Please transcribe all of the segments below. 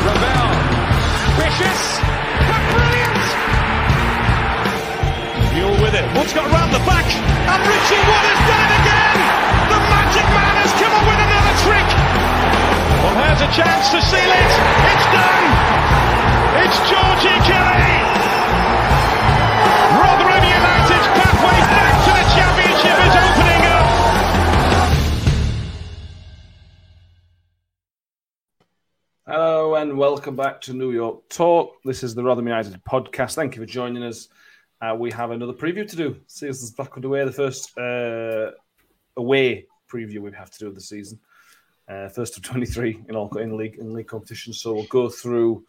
Ravel, ambitious, but brilliant! Mule with it, Wood's got round the back, and Richie Wood has done it again! The magic man has come up with another trick! Well, here's a chance to seal it, it's done! It's Georgie Kelly! Hello and welcome back to New York Talk. This is the Rotherham United podcast. Thank you for joining us. Uh, we have another preview to do. Season's back underway. The first uh, away preview we have to do of the season. Uh, first of 23 in all in league in league competition. So we'll go through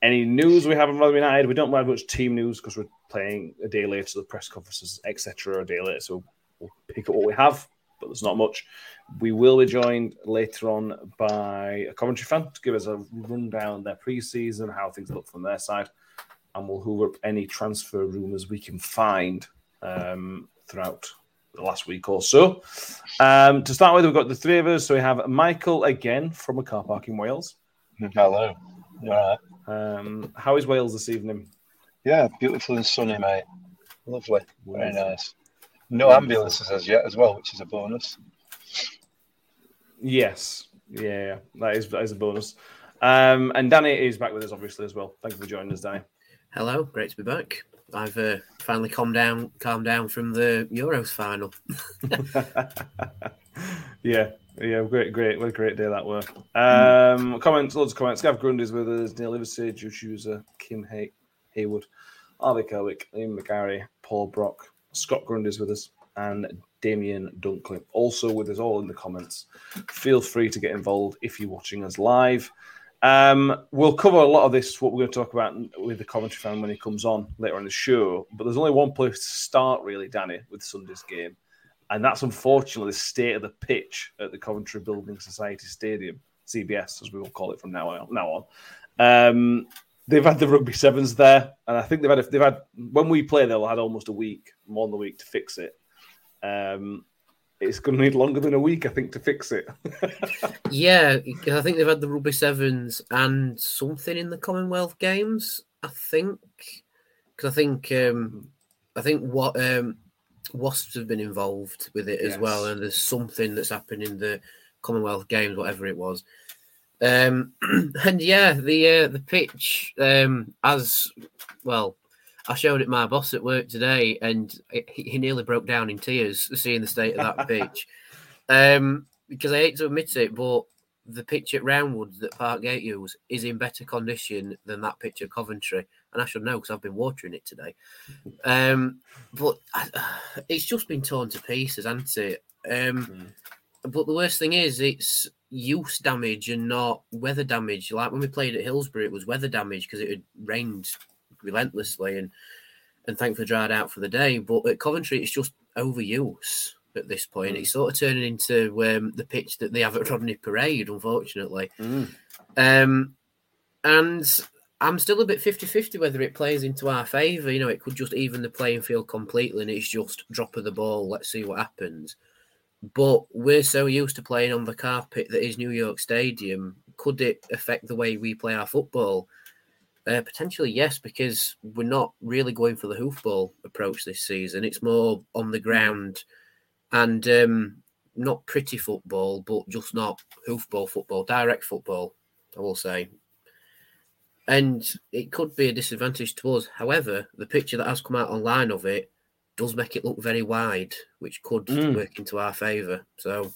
any news we have in Rotherham United. We don't have much team news because we're playing a day later, the press conferences, etc., a day later. So we'll pick up what we have, but there's not much. We will be joined later on by a commentary fan to give us a rundown of their pre-season, how things look from their side, and we'll hoover up any transfer rumours we can find um, throughout the last week or so. Um, to start with, we've got the three of us. So we have Michael again from a car park in Wales. Hello. You all right? Um, how is Wales this evening? Yeah, beautiful and sunny, mate. Lovely. Very nice. No ambulances as yet, as well, which is a bonus. Yes. Yeah, that is, that is a bonus. Um, and Danny is back with us, obviously, as well. Thank you for joining us, Danny. Hello, great to be back. I've uh, finally calmed down, calmed down from the Euros final. yeah, yeah, great, great, what a great day that were. Um, comments, loads of comments. Gav Grundy's with us, Neil Liversidge, Drew User, Kim Hay- Haywood, Harvey Kerwick, Ian McGarry, Paul Brock, Scott Grundy's with us, and Damien Dunkley also with us all in the comments. Feel free to get involved if you're watching us live. Um, we'll cover a lot of this, what we're going to talk about with the commentary fan when he comes on later in the show. But there's only one place to start, really, Danny, with Sunday's game. And that's unfortunately the state of the pitch at the Coventry Building Society Stadium, CBS, as we will call it from now on. Now on. Um, they've had the rugby sevens there, and I think they've had they've had when we play, they'll had almost a week, more than a week to fix it. Um, it's going to need longer than a week, I think, to fix it. yeah, I think they've had the rugby sevens and something in the Commonwealth Games. I think because I think um, I think what um, Wasps have been involved with it as Yes. well, and there's something that's happened in the Commonwealth Games, whatever it was. Um, and yeah, the uh, the pitch um, as well. I showed it my boss at work today, and he, he nearly broke down in tears seeing the state of that pitch. Um, because I hate to admit it, but the pitch at Roundwood that Parkgate use is in better condition than that pitch at Coventry, and I should know because I've been watering it today. Um, but I, it's just been torn to pieces, hasn't it? Um, But the worst thing is, it's use damage and not weather damage. Like when we played at Hillsborough, it was weather damage because it had rained relentlessly and and thankfully dried out for the day. But at Coventry, it's just overuse at this point. It's sort of turning into um, the pitch that they have at Rodney Parade, unfortunately. Um, and I'm still a bit 50 50 whether it plays into our favour. You know, it could just even the playing field completely and it's just drop of the ball. Let's see what happens. But we're so used to playing on the carpet that is New York Stadium. Could it affect the way we play our football? Uh, potentially, yes, because we're not really going for the hoofball approach this season. It's more on the ground and um, not pretty football, but just not hoofball football, direct football. I will say, and it could be a disadvantage to us. However, the picture that has come out online of it does make it look very wide, which could Mm. work into our favour. So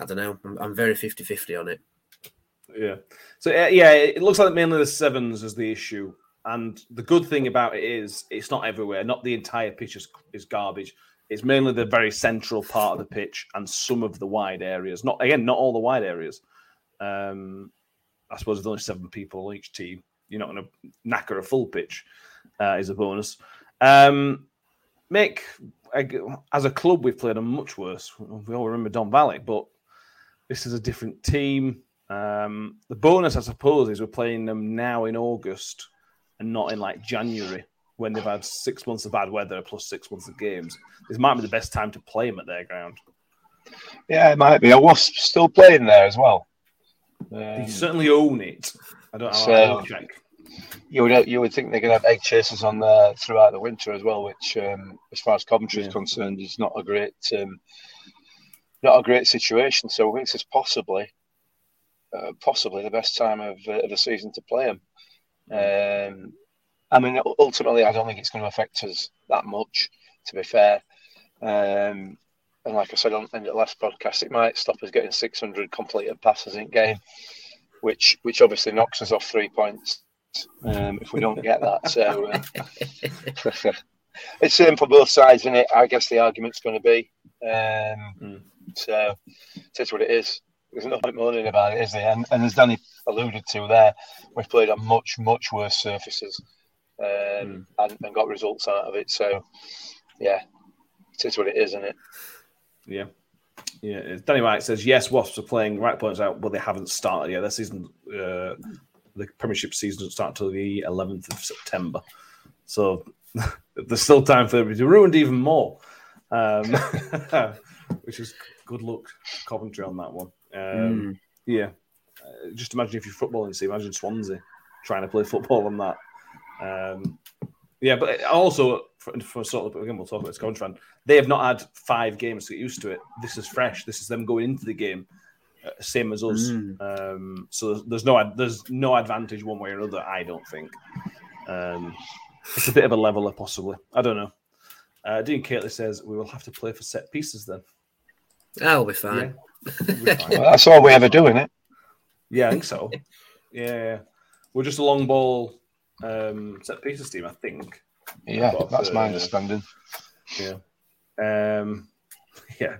I don't know. I'm, I'm very 50-50 on it. Yeah. So uh, yeah, it looks like mainly the sevens is the issue, and the good thing about it is it's not everywhere. Not the entire pitch is, is garbage. It's mainly the very central part of the pitch and some of the wide areas. Not again, not all the wide areas. Um, I suppose there's only seven people on each team. You're not going to knacker a full pitch. Uh, is a bonus. Um, Mick, as a club, we've played them much worse. We all remember Don Valley, but this is a different team. Um, the bonus, I suppose, is we're playing them now in August and not in like January when they've had six months of bad weather plus six months of games. This might be the best time to play them at their ground. Yeah, it might be. Are Wasps still playing there as well? They Um, certainly own it. I don't know. So- I'll check. You would you would think they're going to have egg chasers on there throughout the winter as well, which, um, as far as Coventry Yeah. is concerned, is not a great um, not a great situation. So I think this is possibly uh, possibly the best time of, uh, of the season to play them. Um, I mean, ultimately, I don't think it's going to affect us that much. To be fair, um, and like I said on in the last podcast, it might stop us getting 600 completed passes in game, which which obviously knocks us off three points um, if we don't get that. So uh, it's same for both sides, isn't it? I guess the argument's going to be. Um, Mm. So is what it is. There's no point moaning about it, is there? And, and as Danny alluded to there, we've played on much, much worse surfaces um, and, and got results out of it. So, yeah, it is what it is, isn't it? Yeah. Yeah. it's- Danny White says, yes, Wasps are playing right points out, but they haven't started yet. Their season, uh, the Premiership season doesn't start until the 11th of September. So there's still time for it to be ruined even more, um, which is good luck, Coventry, on that one. Um, Yeah. Uh, just imagine if you're footballing, see, imagine Swansea trying to play football on that. Um, yeah, but also for, for sort of again, we'll talk about this Coventry fan. They have not had five games to get used to it. This is fresh. This is them going into the game, same as us. Mm. Um, so there's, there's no there's no advantage one way or another. I don't think. Um, it's a bit of a leveler, possibly. I don't know. Uh, Dean Catley says we will have to play for set pieces then. That'll be fine. We'll be fine. Well, that's all we ever do, isn't it? Yeah, I think so. yeah, yeah. we're just a long ball um, set pieces team, I think. Yeah, that's my uh, understanding. Yeah. Um, yeah.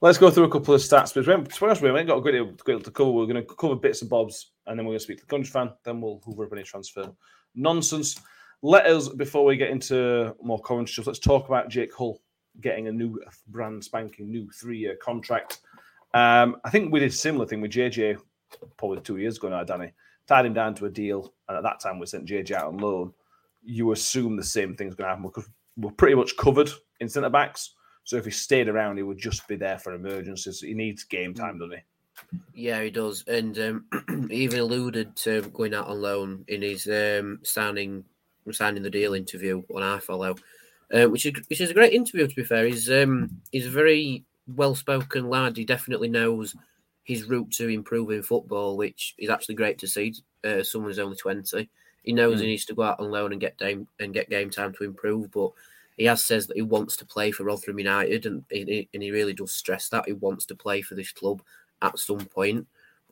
Let's go through a couple of stats. But we haven't, we haven't got a great deal, great deal to cover. We're going to cover bits and bobs, and then we're going to speak to the country fan. Then we'll hoover up any transfer nonsense. Let us, before we get into more Coventry stuff, let's talk about Jake Hull getting a new brand spanking new three year contract. Um, I think we did a similar thing with JJ probably two years ago now, Danny. Tied him down to a deal, and at that time we sent JJ out on loan. You assume the same thing's going to happen because we're pretty much covered in centre backs. So if he stayed around, he would just be there for emergencies. He needs game time, doesn't he? Yeah, he does, and um, he even alluded to going out on loan in his um, signing signing the deal interview on iFollow, uh, which is which is a great interview. To be fair, he's um, he's a very well spoken lad. He definitely knows his route to improving football, which is actually great to see. Uh, someone who's only twenty, he knows he needs to go out on loan and get game and get game time to improve, but. He has says that he wants to play for Rotherham United, and he, and he really does stress that he wants to play for this club at some point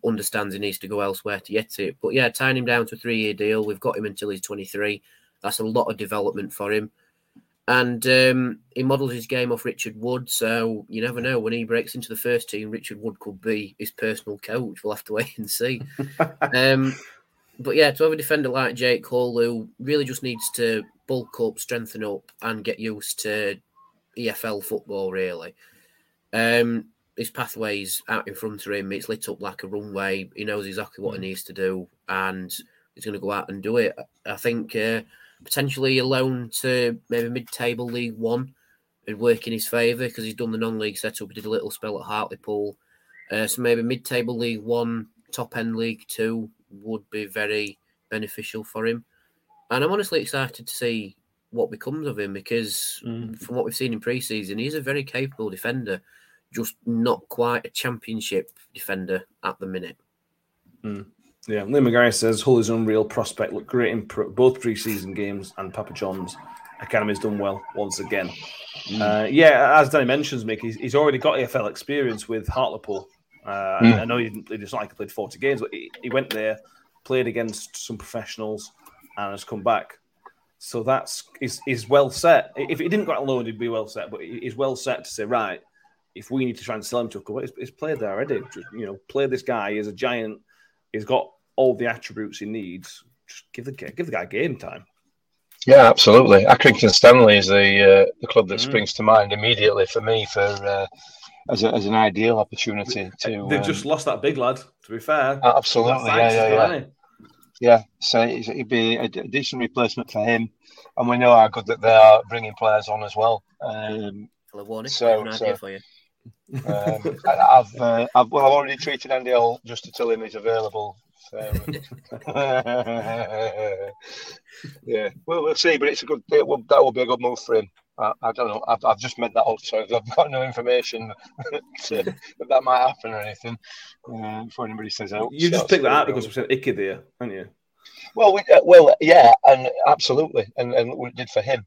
understands he needs to go elsewhere to get it. But yeah, tying him down to a three year deal, we've got him until he's 23. That's a lot of development for him. And um, he models his game off Richard Wood. So you never know when he breaks into the first team, Richard Wood could be his personal coach. We'll have to wait and see. um, but yeah, to have a defender like Jake Hull, who really just needs to bulk up, strengthen up, and get used to EFL football, really. Um, his pathway's out in front of him. It's lit up like a runway. He knows exactly what he needs to do, and he's going to go out and do it. I think uh, potentially a loan to maybe mid-table League One would work in his favour because he's done the non-league setup. He did a little spell at Hartlepool, uh, so maybe mid-table League One, top-end League Two would be very beneficial for him. And I'm honestly excited to see what becomes of him because Mm. from what we've seen in pre-season, he's a very capable defender just not quite a championship defender at the minute. Mm. Yeah, Liam McGarry says Hull is unreal prospect. Look great in pro- both preseason games and Papa John's academy's done well once again. Mm. Uh, yeah, as Danny mentions, Mick, he's, he's, already got EFL experience with Hartlepool. Uh, mm. I know he didn't, it's not like he played 40 games, but he, he, went there, played against some professionals, and has come back. So that's is is well set. If he didn't go out alone, he'd be well set. But he's well set to say, right, if we need to try and sell him to a club, he's, he's played there already. Just, you know, play this guy. He's a giant. He's got all the attributes he needs. Just give the give the guy game time. Yeah, absolutely. Accrington Stanley is the uh, the club that mm. springs to mind immediately for me for uh, as, a, as an ideal opportunity to. They've um, just lost that big lad. To be fair, absolutely. Yeah, yeah, yeah. Yeah, so it'd be a decent replacement for him, and we know how good that they are bringing players on as well. Um, Warning, so, I so, for you. um, I, have uh, I've, well, I've already treated Andy Holt just to tell him he's available so, yeah, well, we'll see. But it's a good. It will, that will be a good move for him. I, I don't know. I've, I've, just made that up, so I've got no information that that might happen or anything uh, before anybody says out. You just picked that out because we said Icky there, haven't you? Well, we, uh, well, yeah, and absolutely, and and we did for him.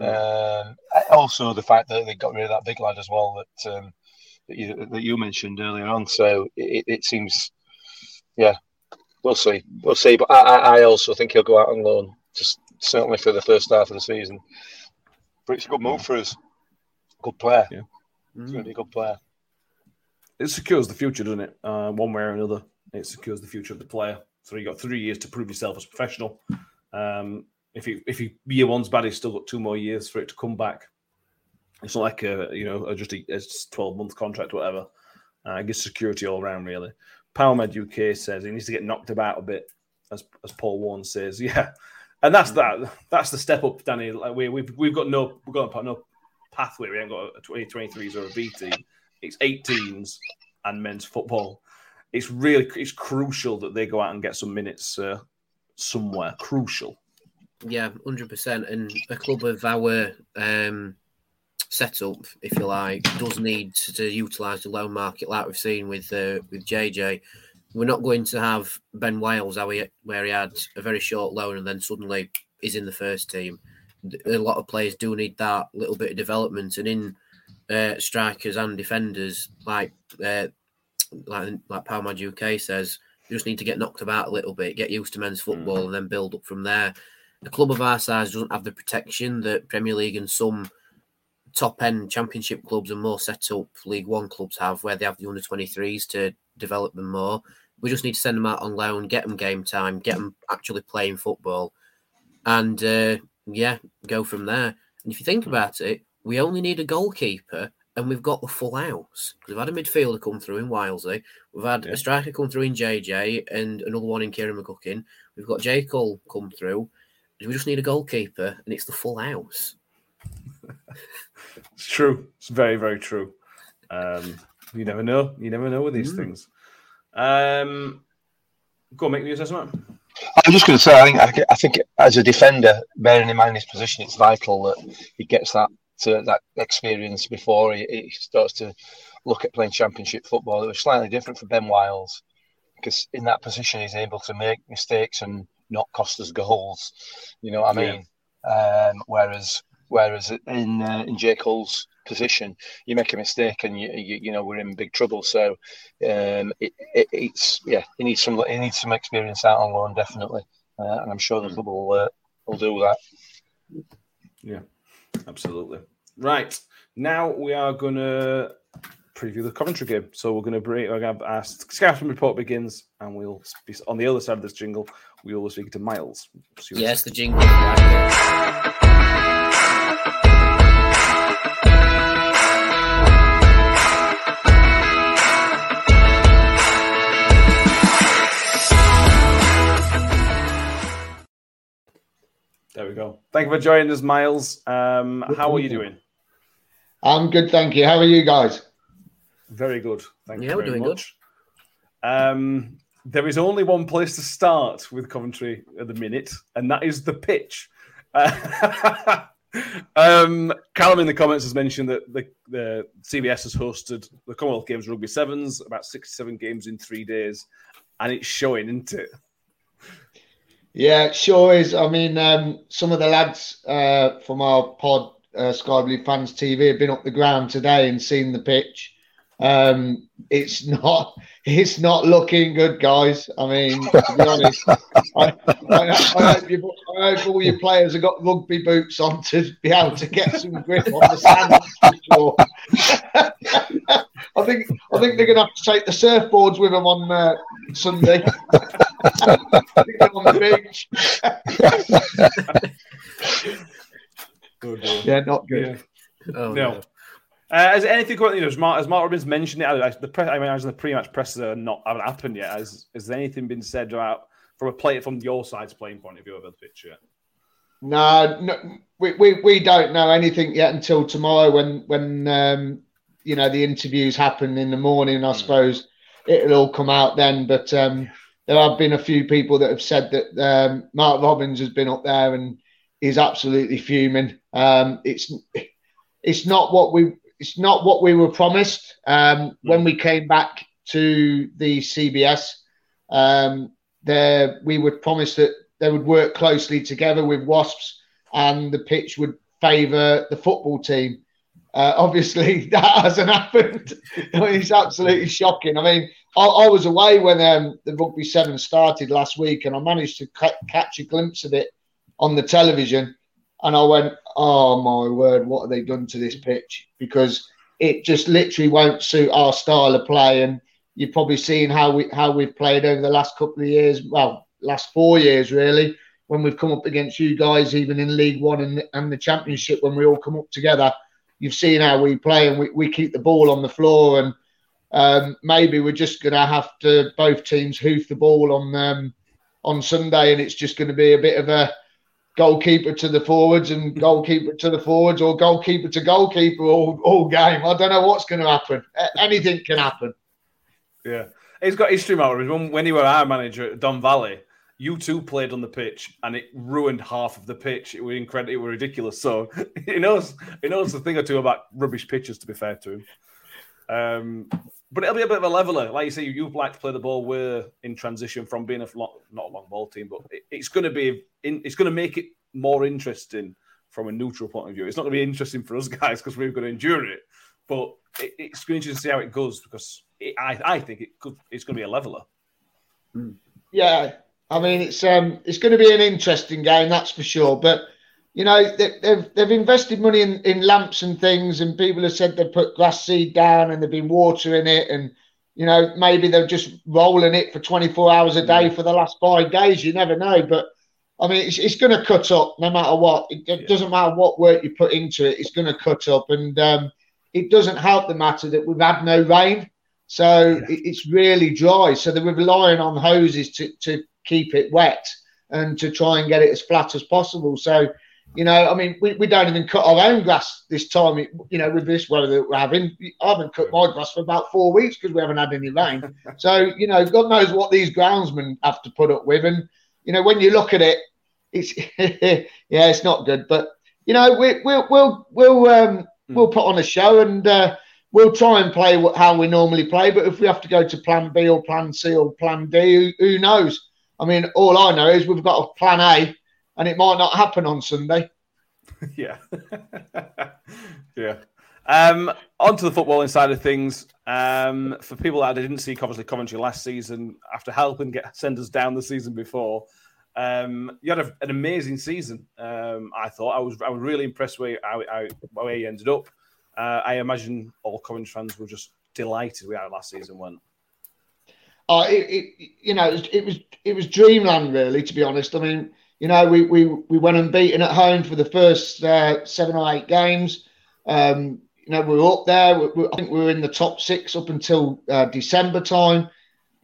Mm. also, the fact that they got rid of that big lad as well that um, that, you, that you mentioned earlier on. So it, it seems, yeah, we'll see. We'll see. But I, I also think he'll go out on loan, just certainly for the first half of the season. But it's a good move for us. Good player. Yeah. Mm. It's going to be a good player. It secures the future, doesn't it? Uh, one way or another, it secures the future of the player. So you got three years to prove yourself as a professional. Um, if you if you year one's bad, he's still got two more years for it to come back. It's not like a you know just a, a twelve month contract, or whatever. Uh, it gives security all around, really. Powermed UK says he needs to get knocked about a bit, as as Paul Warren says. Yeah, and that's that. That's the step up, Danny. Like we we've we've got no we've got no pathway. We haven't got a 2023s or a B team. It's 18s and men's football. It's really it's crucial that they go out and get some minutes uh, somewhere. Crucial. Yeah, hundred percent. And a club of our um, setup, if you like, does need to utilise the loan market like we've seen with uh, with JJ. We're not going to have Ben he, where he had a very short loan and then suddenly is in the first team. A lot of players do need that little bit of development, and in uh, strikers and defenders, like uh, like like Powermed UK says, you just need to get knocked about a little bit, get used to men's football, mm. and then build up from there. A club of our size doesn't have the protection that Premier League and some top end championship clubs and more set up League One clubs have, where they have the under 23s to develop them more. We just need to send them out on loan, get them game time, get them actually playing football, and uh, yeah, go from there. And if you think about it, we only need a goalkeeper and we've got the full house. We've had a midfielder come through in Wilesy, we've had yeah. a striker come through in JJ, and another one in Kieran McGuckin. We've got Jake Hull come through. We just need a goalkeeper, and it's the full house. It's true. It's very, very true. Um, you never know. You never know with these mm. things. Um, go on, make the assessment. I'm just going to say, I think, I think, as a defender, bearing in mind his position, it's vital that he gets that to, that experience before he, he, starts to look at playing championship football. It was slightly different for Ben Wiles because in that position he's able to make mistakes and not cost us goals. You know what I mean? Yeah. Um, whereas Whereas in uh, in Jake Hull's position, you make a mistake and you you, you know we're in big trouble. So um, it, it, it's yeah, he needs some he needs some experience out on loan definitely, uh, and I'm sure the hmm. club will uh, will do that. Yeah, absolutely. Right now we are going to preview the Coventry game. So we're going to bring we're going to ask scouting report begins, and we'll be on the other side of this jingle. We will speak to Miles. Yes, the jingle. Go. Thank you for joining us, Miles. Um, how are you doing? I'm good, thank you. How are you guys? Very good. Thank yeah, you very much. Good. Um, there is only one place to start with Coventry at the minute, and that is the pitch. Uh, um, Callum in the comments has mentioned that the, the CBS has hosted the Commonwealth Games Rugby Sevens, about 67 games in three days, and it's showing, isn't it? Yeah, sure is. I mean, um, some of the lads uh, from our pod, uh, Sky Blue Fans TV, have been up the ground today and seen the pitch. Um, it's not it's not looking good, guys. I mean, to be honest, I, I, I, hope you, I, hope all your players have got rugby boots on to be able to get some grip on the sand. Sure. I think I think they're going to have to take the surfboards with them on uh, Sunday. on the beach. yeah, not good. Yeah. Oh, no. no. Uh, has anything you know? As Mark, as Mark Robins mentioned it, the press, I mean, as the pre-match presses are not haven't happened yet. Has has anything been said about from a play from your side's playing point of view of the yet? No, no, we, we, we don't know anything yet until tomorrow when when um, you know the interviews happen in the morning. I mm. suppose it'll all come out then. But um, there have been a few people that have said that um, Mark Robins has been up there and is absolutely fuming. Um, it's it's not what we it's not what we were promised um, when we came back to the CBS. Um, there, we were promised that they would work closely together with Wasps, and the pitch would favour the football team. Uh, obviously, that hasn't happened. It's absolutely shocking. I mean, I, I was away when um, the rugby seven started last week, and I managed to ca- catch a glimpse of it on the television and I went, oh my word, what have they done to this pitch? Because it just literally won't suit our style of play. And you've probably seen how we how we've played over the last couple of years. Well, last four years really, when we've come up against you guys, even in League One and, and the Championship, when we all come up together. You've seen how we play, and we, we keep the ball on the floor. And um, maybe we're just going to have to both teams hoof the ball on um, on Sunday, and it's just going to be a bit of a goalkeeper to the forwards and goalkeeper to the forwards or goalkeeper to goalkeeper all, all game. I don't know what's going to happen. Anything can happen. Yeah. He's got history. When, you were our manager at Don Valley, you two played on the pitch and it ruined half of the pitch. It was incredible. It was ridiculous. So he knows he knows a thing or two about rubbish pitches, to be fair to him. Um, but it'll be a bit of a leveler. Like you say, you like to play the ball. We're in transition from being a not a long ball team, but it, it's going to be in, it's going to make it more interesting from a neutral point of view. It's not going to be interesting for us guys because we're going to endure it, but it, it's going to see how it goes because it, I I think it could it's going to be a leveler. Hmm. Yeah, I mean it's um it's going to be an interesting game, that's for sure, but you know, they, have they've invested money in, in lamps and things, and people have said they've put grass seed down and they've been watering it, and you know, maybe they're just rolling it for 24 hours a day for the last five days. You never know, but I mean, it's, it's going to cut up no matter what. It, it, doesn't matter what work you put into it; it's going to cut up, and um, it doesn't help the matter that we've had no rain, so yeah. it, it's really dry. So they're relying on hoses to to keep it wet and to try and get it as flat as possible. So you know, I mean, we, we don't even cut our own grass this time. You know, with this weather that we're having, I haven't cut my grass for about four weeks because we haven't had any rain. so, you know, God knows what these groundsmen have to put up with. And you know, when you look at it, it's yeah, it's not good. But you know, we, we'll we'll we'll um, mm. we'll put on a show and uh, we'll try and play how we normally play. But if we have to go to Plan B or Plan C or Plan D, who, who knows? I mean, all I know is we've got a Plan A and it might not happen on Sunday. yeah. yeah. Um, on to the footballing side of things. Um, for people that I didn't see obviously Coventry last season, after helping get send us down the season before, um, you had a, an amazing season. Um, I thought I was I was really impressed with how, how, how he ended up. Uh, I imagine all Coventry fans were just delighted with how last season went. Oh, it, it you know it was, it was it was dreamland really. To be honest, I mean you know, we we we went unbeaten at home for the first uh, seven or eight games. Um, you know, we were up there. We, we, I think we were in the top six up until uh, December time,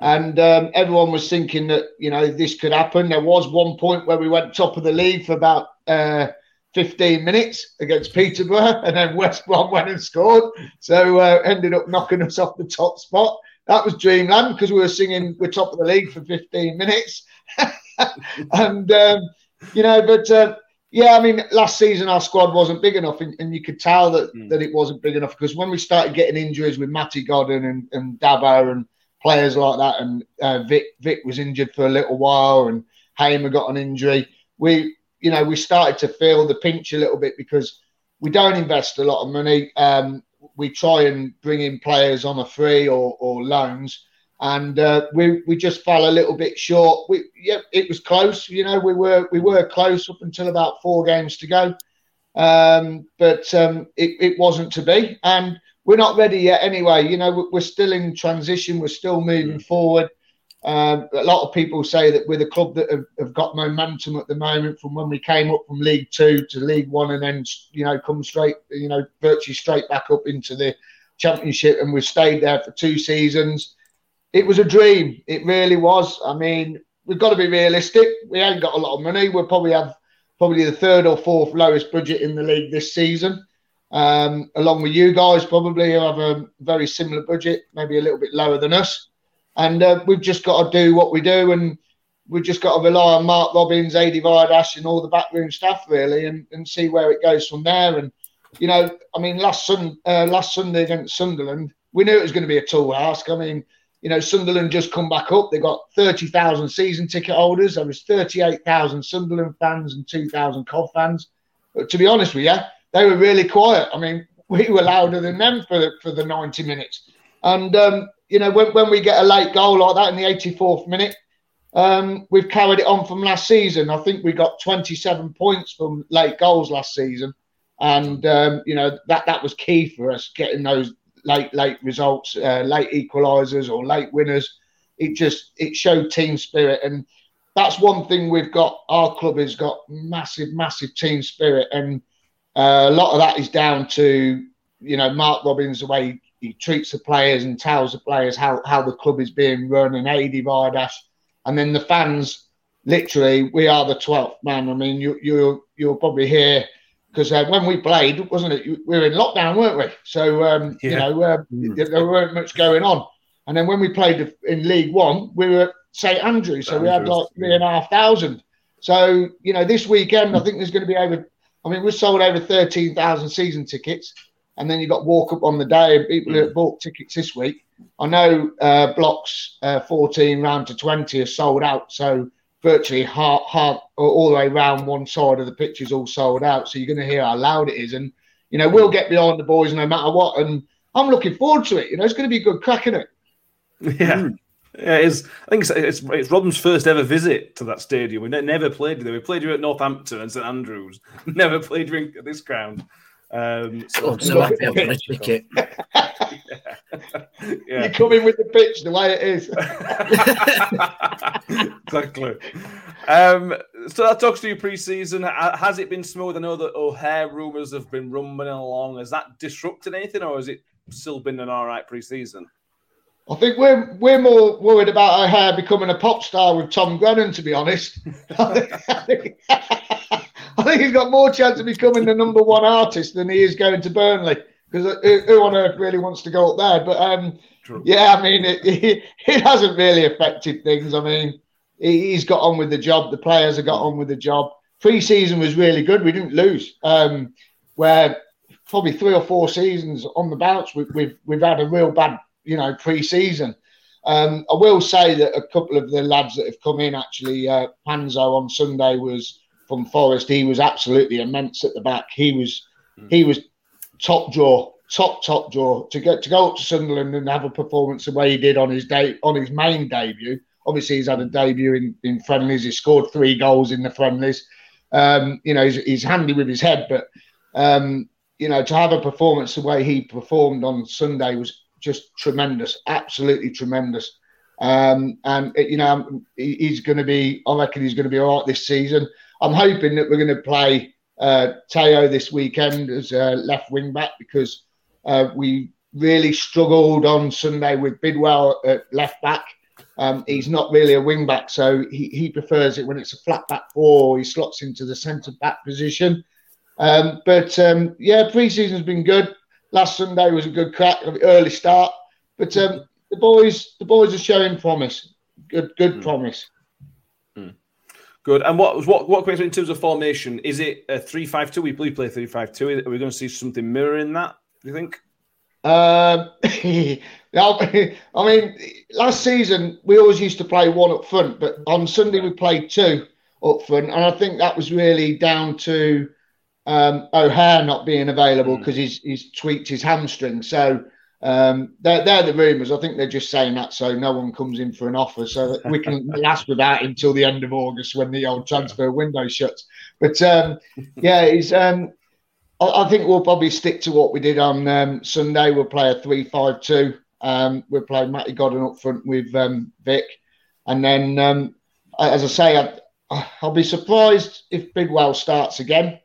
and um, everyone was thinking that you know this could happen. There was one point where we went top of the league for about uh, 15 minutes against Peterborough, and then West Brom went and scored, so uh, ended up knocking us off the top spot. That was dreamland because we were singing we're top of the league for 15 minutes. and um, you know, but uh, yeah, I mean, last season our squad wasn't big enough, and, and you could tell that, mm. that it wasn't big enough because when we started getting injuries with Matty Godden and, and Dabo and players like that, and uh, Vic Vic was injured for a little while, and Hamer got an injury. We, you know, we started to feel the pinch a little bit because we don't invest a lot of money. Um, we try and bring in players on a free or, or loans, and uh, we we just fell a little bit short. We yeah, it was close. You know, we were we were close up until about four games to go, um, but um, it, it wasn't to be. And we're not ready yet anyway. You know, we're still in transition. We're still moving mm. forward. Um, a lot of people say that we're the club that have, have, got momentum at the moment from when we came up from League Two to League One, and then you know come straight, you know, virtually straight back up into the Championship, and we've stayed there for two seasons. It was a dream. It really was. I mean, we've got to be realistic. We ain't got a lot of money. We'll probably have probably the third or fourth lowest budget in the league this season um, along with you guys, probably who have a very similar budget, maybe a little bit lower than us. And uh, we've just got to do what we do, and we've just got to rely on Mark Robins, Adi Viveash, and all the backroom staff really, and, and see where it goes from there. And you know, I mean, last sun uh, last Sunday against Sunderland, we knew it was going to be a tall ask. I mean, you know, Sunderland just come back up. They got thirty thousand season ticket holders. There was thirty eight thousand Sunderland fans and two thousand Cov fans. But to be honest with you, they were really quiet. I mean, we were louder than them for the, for the 90 minutes. And, um, you know, when, when we get a late goal like that in the 84th minute, um, we've carried it on from last season. I think we got 27 points from late goals last season. And, um, you know, that, that was key for us getting those late, late results, uh, late equalisers or late winners. It just, it showed team spirit. And that's one thing we've got. Our club has got massive, massive team spirit. And, uh, a lot of that is down to you know Mark Robins the way he treats the players and tells the players how, how the club is being run and Adi Viveash, and then the fans. Literally, we are the twelfth man. I mean, you you you'll probably hear because uh, when we played, wasn't it? We were in lockdown, weren't we? So um, yeah. you know uh, mm. there weren't much going on. And then when we played in League One, we were at St Andrews, so Andrews, we had like three and a half thousand. So you know, this weekend I think there's going to be over I mean, we sold over 13,000 season tickets, and then you got walk up on the day. and People who bought tickets this week. I know uh, blocks uh, 14 round to 20 are sold out, so virtually half, hard, all the way around one side of the pitch is all sold out. So you're going to hear how loud it is, and you know we'll get behind the boys no matter what. And I'm looking forward to it. You know, it's going to be a good crack in it. Yeah. Mm. Yeah, it is. I think it's, it's, it's Robin's first ever visit to that stadium. We never played there. We played here at Northampton and St Andrews. Never played here at this ground. Um, so, so happy I'm going to ticket. yeah. You come in with the pitch the way it is. exactly. Um, so that talks to you pre-season. Has it been smooth? I know that O'Hare rumours have been rumbling along. Has that disrupted anything, or has it still been an all right pre-season? I think we're we're more worried about O'Hare becoming a pop star with Tom Grennan, to be honest. I, think, I think he's got more chance of becoming the number one artist than he is going to Burnley. Because who, on earth really wants to go up there? But um, yeah, I mean, it, it, it, hasn't really affected things. I mean, he, has got on with the job. The players have got on with the job. Pre-season was really good. We didn't lose. Um, where probably three or four seasons on the bounce, we, we've we've had a real bad you know, pre-season. Um, I will say that a couple of the lads that have come in, actually, uh, Panzo on Sunday was from Forest. He was absolutely immense at the back. He was mm. he was top draw, top top draw to get to go up to Sunderland and have a performance the way he did on his day on his main debut. Obviously, he's had a debut in, in friendlies. He scored three goals in the friendlies. Um, you know, he's, he's handy with his head, but um, you know, to have a performance the way he performed on Sunday was just tremendous, absolutely tremendous. Um, and you know, he's going to be. I reckon he's going to be all right this season. I'm hoping that we're going to play uh, Teo this weekend as a left wing back because uh, we really struggled on Sunday with Bidwell at left back. Um, he's not really a wing back, so he, he prefers it when it's a flat back four. He slots into the centre back position. Um, but um, yeah, pre-season's been good last Sunday was a good crack, early start. But um, the boys, the boys are showing promise. Good, good mm. promise. Good. And what was what what in terms of formation? Is it a three five two? We play three five two. Are we going to see something mirroring that? Do you think? Um, I mean, last season we always used to play one up front, but on Sunday we played two up front, and I think that was really down to um, O'Hare not being available because hmm. mm. he's he's tweaked his hamstring. So um, they're, they're the rumours. I think they're just saying that so no one comes in for an offer, so that we can last without him until the end of August when the old transfer window shuts. But um, yeah, he's. Um, I, I, think we'll probably stick to what we did on um, Sunday. We'll play a three-five-two. Um, we'll play Matty Godden up front with um, Vic, and then as I say, I, I'll be surprised if Bidwell starts again.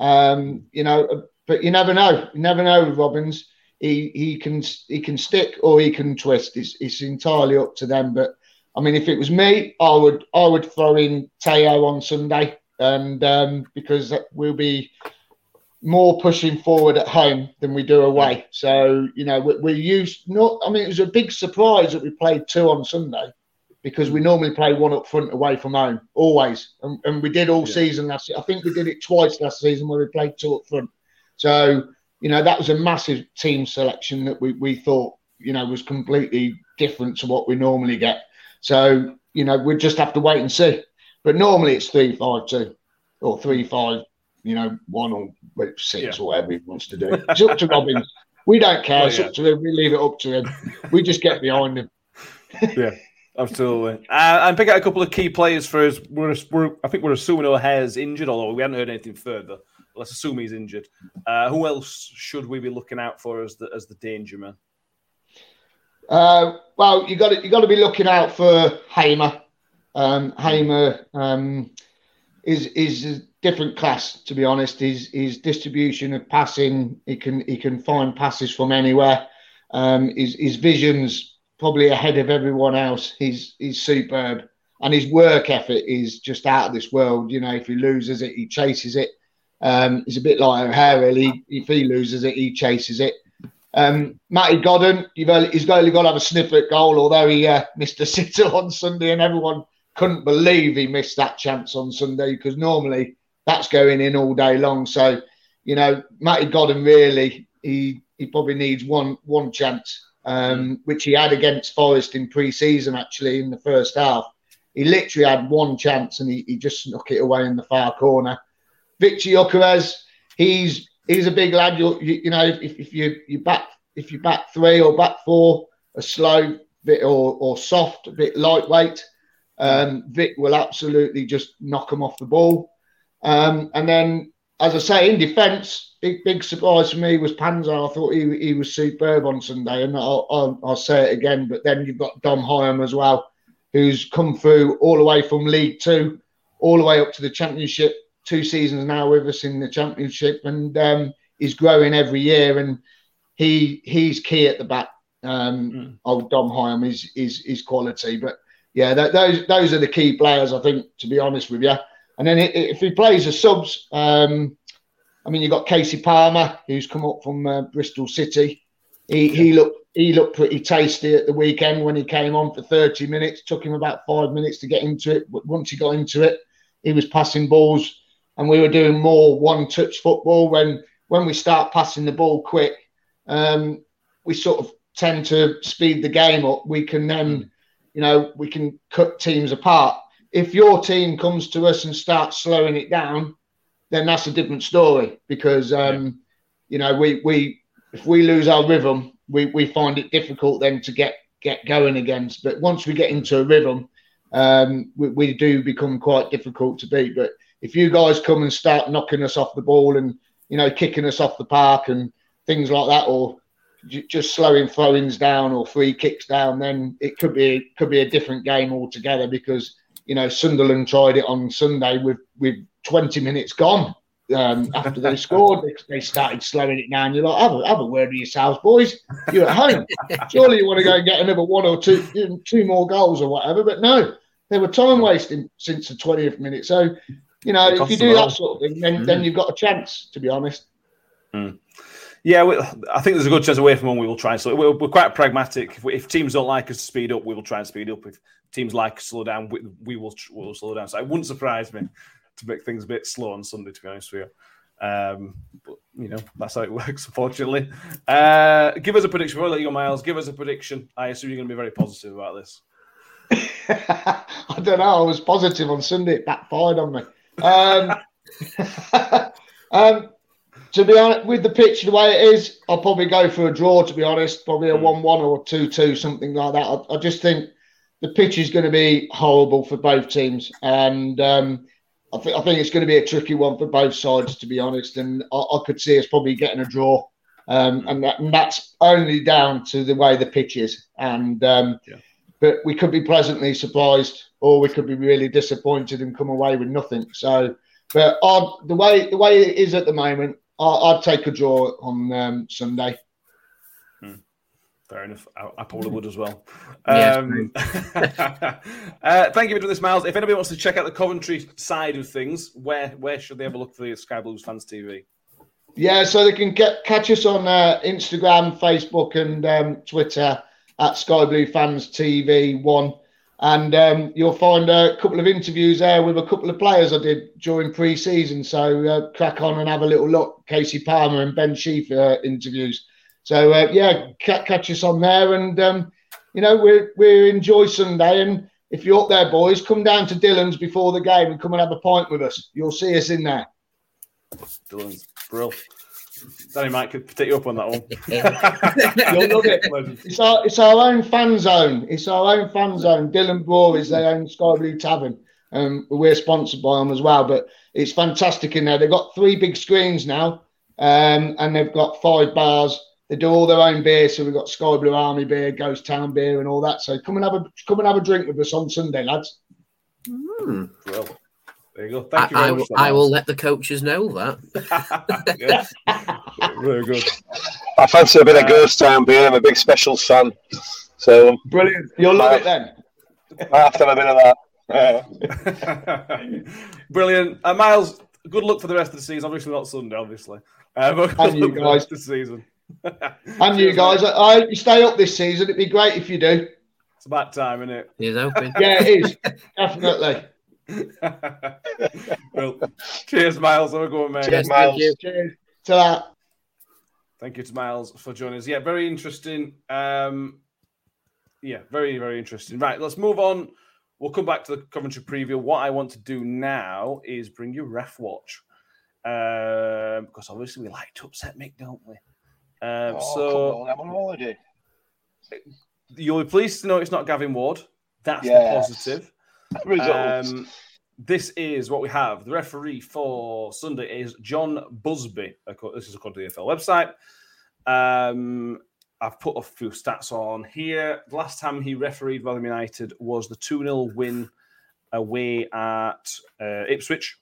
you know, but you never know. You never know with Robins he he can he can stick or he can twist. It's it's entirely up to them. But I mean, if it was me, I would I would throw in Teo on Sunday, and um, because we'll be more pushing forward at home than we do away. So you know we, we're used. Not I mean, it was a big surprise that we played two on Sunday because we normally play one up front away from home always, and, and we did all yeah. season last. I think we did it twice last season where we played two up front. So you know, that was a massive team selection that we, we thought, you know, was completely different to what we normally get. So, you know, we just have to wait and see. But normally it's three five two or three five, you know, one or six yeah. or whatever he wants to do. It's up to Robins. We don't care. it's yeah. up to him. We leave it up to him. We just get behind him. yeah. Absolutely, uh, and pick out a couple of key players for us. We're, we're I think we're assuming O'Hare's injured, although we haven't heard anything further let's assume he's injured. Uh, who else should we be looking out for as the as the danger man? Uh, well, you got you got to be looking out for Hamer. Um, Hamer um, is is a different class, to be honest. His his distribution of passing, he can he can find passes from anywhere. Um, his his vision's probably ahead of everyone else. He's he's superb, and his work effort is just out of this world. You know, if he loses it, he chases it. Um, he's a bit like O'Hare, really. If he loses it, he chases it. Um, Matty Godden, only, he's only got to have a sniff at goal, although he uh, missed a sitter on Sunday, and everyone couldn't believe he missed that chance on Sunday because normally that's going in all day long. So, you know, Matty Godden really, he he probably needs one one chance, um, which he had against Forest in pre-season actually in the first half. He literally had one chance and he, he just snuck it away in the far corner. Victor Gyökeres, he's he's a big lad. You, you, know, if, if you you back if you back three or back four, a slow bit or, or soft, a bit lightweight, um, Vic will absolutely just knock him off the ball. Um, and then, as I say, in defence, big big surprise for me was Panzo. I thought he, he was superb on Sunday, and I'll, I'll, I'll say it again. But then you've got Dom Hyam as well, who's come through all the way from League Two, all the way up to the Championship two seasons now with us in the championship, and um, he's growing every year. And he he's key at the back. Um, mm. Old Dom Hyam is is is quality, but yeah, that, those those are the key players. I think, to be honest with you. And then it, if he plays the subs, um, I mean, you've got Casey Palmer, who's come up from uh, Bristol City. He yeah. he looked he looked pretty tasty at the weekend when he came on for 30 minutes. Took him about five minutes to get into it. But once he got into it, he was passing balls and we were doing more one-touch football. When when we start passing the ball quick, um, we sort of tend to speed the game up. We can then, you know, we can cut teams apart. If your team comes to us and starts slowing it down, then that's a different story because um, you know we we if we lose our rhythm, we, we find it difficult then to get get going against. But once we get into a rhythm, um, we, we do become quite difficult to beat. But if you guys come and start knocking us off the ball and you know kicking us off the park and things like that, or j- just slowing throw-ins down or free kicks down, then it could be could be a different game altogether. Because you know Sunderland tried it on Sunday with with 20 minutes gone. Um, after they scored, they, they, started slowing it down. You're like, have a, have a word with yourselves, boys. You're at home. Surely you want to go and get another one or two, two more goals or whatever. But no, they were time wasting since the 20th minute. So you know, if you do that sort of thing, then, mm. then you've got a chance, to be honest. Mm. Yeah, we, I think there's a good chance away from home we will try and slow. We're, we're quite pragmatic. If, we, if, teams don't like us to speed up, we will try and speed up. If teams like slow down, we, we will we will slow down. So it wouldn't surprise me to make things a bit slow on Sunday. To be honest with you, um, but you know that's how it works. Unfortunately, uh, give us a prediction. Before I let you go, Miles, give us a prediction. I assume you're going to be very positive about this. I don't know. I was positive on Sunday. It backfired on me. Um, um, to be honest, with the pitch the way it is, I'll probably go for a draw. To be honest, probably a one-one or a two-two, something like that. I, I, just think the pitch is going to be horrible for both teams, and um, I think I think it's going to be a tricky one for both sides. To be honest, and I, I could see us probably getting a draw, um, and, that, and, that's only down to the way the pitch is, and. Um, yeah. But we could be pleasantly surprised, or we could be really disappointed and come away with nothing. So, but I'd, the way the way it is at the moment, I, would take a draw on um, Sunday. Hmm. Fair enough. I, I, probably would as well. Um, uh, thank you for doing this, Miles. If anybody wants to check out the Coventry side of things, where where should they have a look for the Sky Blues Fans TV? Yeah, so they can get, catch us on uh, Instagram, Facebook, and um, Twitter at Sky Blue Fans TV One. And um, you'll find a couple of interviews there with a couple of players I did during pre-season. So uh, crack on and have a little look. Kasey Palmer and Ben Sheaf uh, interviews. So uh, yeah, c- catch us on there, and um, you know we we enjoy Sunday. And if you're up there, boys, come down to Dhillon's before the game and come and have a pint with us. You'll see us in there. Dhillon's, brilliant. Danny Mike could take you up on that one. You'll love it. It's our, it's our own fan zone. It's our own fan zone. Dhillon Brewery is their own Sky Blue Tavern. Um, we're sponsored by them as well, but it's fantastic in there. They've got three big screens now, um, and they've got five bars. They do all their own beer, so we've got Sky Blue Army beer, Ghost Town beer, and all that. So come and have a come and have a drink with us on Sunday, lads. Mm. Well, there you go. Thank you. I, I, I will let the coaches know that. Very good. I fancy a bit of Ghost Town beer. I'm a big special fan. So brilliant. You'll love it then. I have to have a bit of that. brilliant. Uh, Miles, good luck for the rest of the season. Obviously not Sunday, obviously. Uh, but and you guys the season. and you guys, I, I you stay up this season. It'd be great if you do. It's about time, isn't it? He's open. yeah, it is. Definitely. well, cheers, Miles. Have a good one, mate. Cheers, Miles. Cheers. To that. Thank you to Miles for joining us. Yeah, very interesting. Um, yeah, very, very interesting. Right, let's move on. We'll come back to the Coventry preview. What I want to do now is bring you Ref Watch. Um, because obviously we like to upset Mick, don't we? Um, oh, so on, I'm on holiday. You'll be pleased to know it's not Gavin Ward. That's yes. the positive. Results. Um, this is what we have. The referee for Sunday is John Busby. This is according to the EFL website. Um, I've put a few stats on here. The last time he refereed Rotherham United was the 2 0 win away at uh, Ipswich.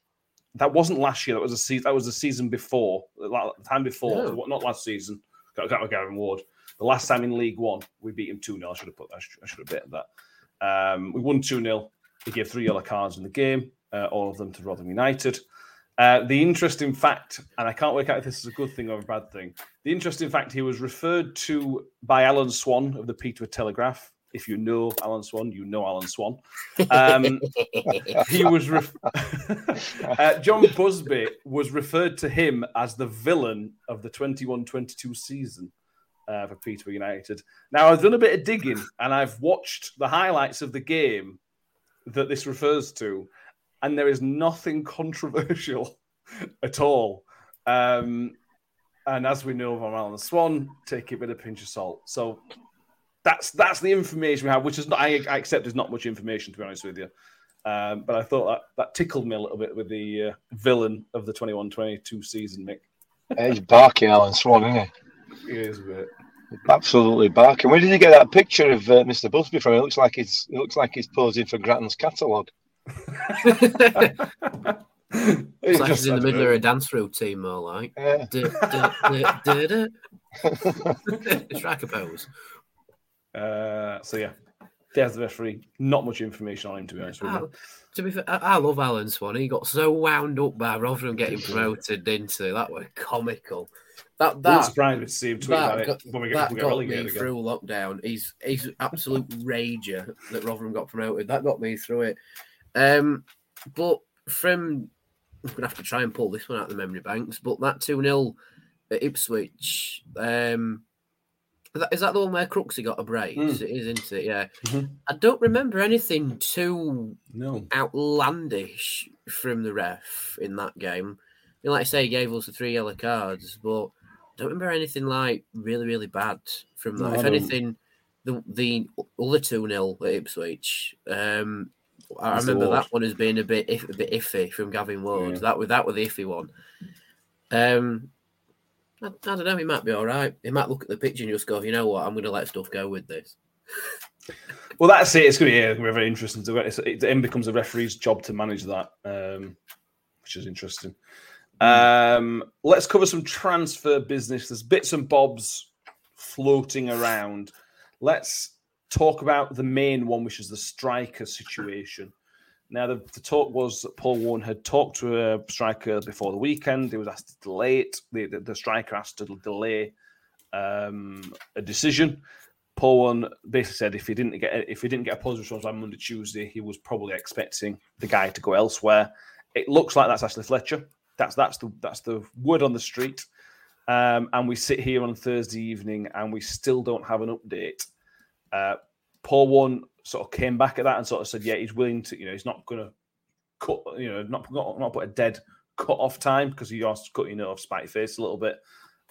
That wasn't last year. That was a season. That was the season before. The time before. Oh. Not last season. Got, got Gavin Ward. The last time in League One, we beat him 2 0. I should have put that. I should have bit that. Um, we won 2 0. He gave three yellow cards in the game, uh, all of them to Rotherham United. Uh, the interesting fact, and I can't work out if this is a good thing or a bad thing. The interesting fact, he was referred to by Alan Swann of the Peterborough Telegraph. If you know Alan Swann, you know Alan Swann. Um, he was ref- uh, John Busby was referred to him as the villain of the 21-22 season uh, for Peterborough United. Now I've done a bit of digging and I've watched the highlights of the game that this refers to, and there is nothing controversial at all. Um, and as we know from Alan Swann, take it with a pinch of salt. So that's that's the information we have, which is not I, I accept is not much information to be honest with you. Um, but I thought that, that tickled me a little bit with the uh, villain of the 21-22 season, Mick. He's barking, Alan Swann, isn't he? He is a bit. Absolutely barking. Where did you get that picture of uh, Mr. Busby from? It looks like he's it looks like he's posing for Grattan's catalogue. It's like he's in the middle of a dance routine, more like. Yeah. a pose. Uh, so yeah, there's the referee. Not much information on him, to be honest with you. To be fair, I, I love Alan Swann. He got so wound up by Rotherham getting promoted into that were comical. That that surprise me to see him tweet about that it got, when we get, that we get got me again. through lockdown. He's he's absolute rager that Rotherham got promoted. That got me through it. Um, but from I'm gonna have to try and pull this one out of the memory banks. But that two 0 at Ipswich. Um, is that, is that the one where Crooksy got a brace? Mm. It is, isn't it? Yeah. Mhm. I don't remember anything too No. outlandish from the ref in that game. Mean, like I say, he gave us the three yellow cards, but don't remember anything like really, really bad from that. No, if anything, the the other two 0 at Ipswich. Um, I That's remember that one as being a bit if, a bit iffy from Gavin Ward. Yeah. That was that was the iffy one. Um, I, I don't know. He might be all right. He might look at the picture and just go, you know what, I'm going to let stuff go with this. Well, that's it. It's going to be, yeah, it's gonna be very interesting. To, it then becomes a referee's job to manage that, um, which is interesting. Um, let's cover some transfer business. There's bits and bobs floating around. Let's talk about the main one, which is the striker situation. Now, the, the talk was that Paul Warne had talked to a striker before the weekend. He was asked to delay it. The, the, the striker asked to delay um, a decision. Paul Warne basically said if he didn't get if he didn't get a positive response by Monday Tuesday, he was probably expecting the guy to go elsewhere. It looks like that's Ashley Fletcher. That's that's the that's the word on the street. Um, and we sit here on Thursday evening and we still don't have an update. Uh, Paul Warne sort of came back at that and sort of said, yeah, he's willing to, you know, he's not going to cut, you know, not, not not put a dead cut off time because he has cut, you know, off spite face a little bit.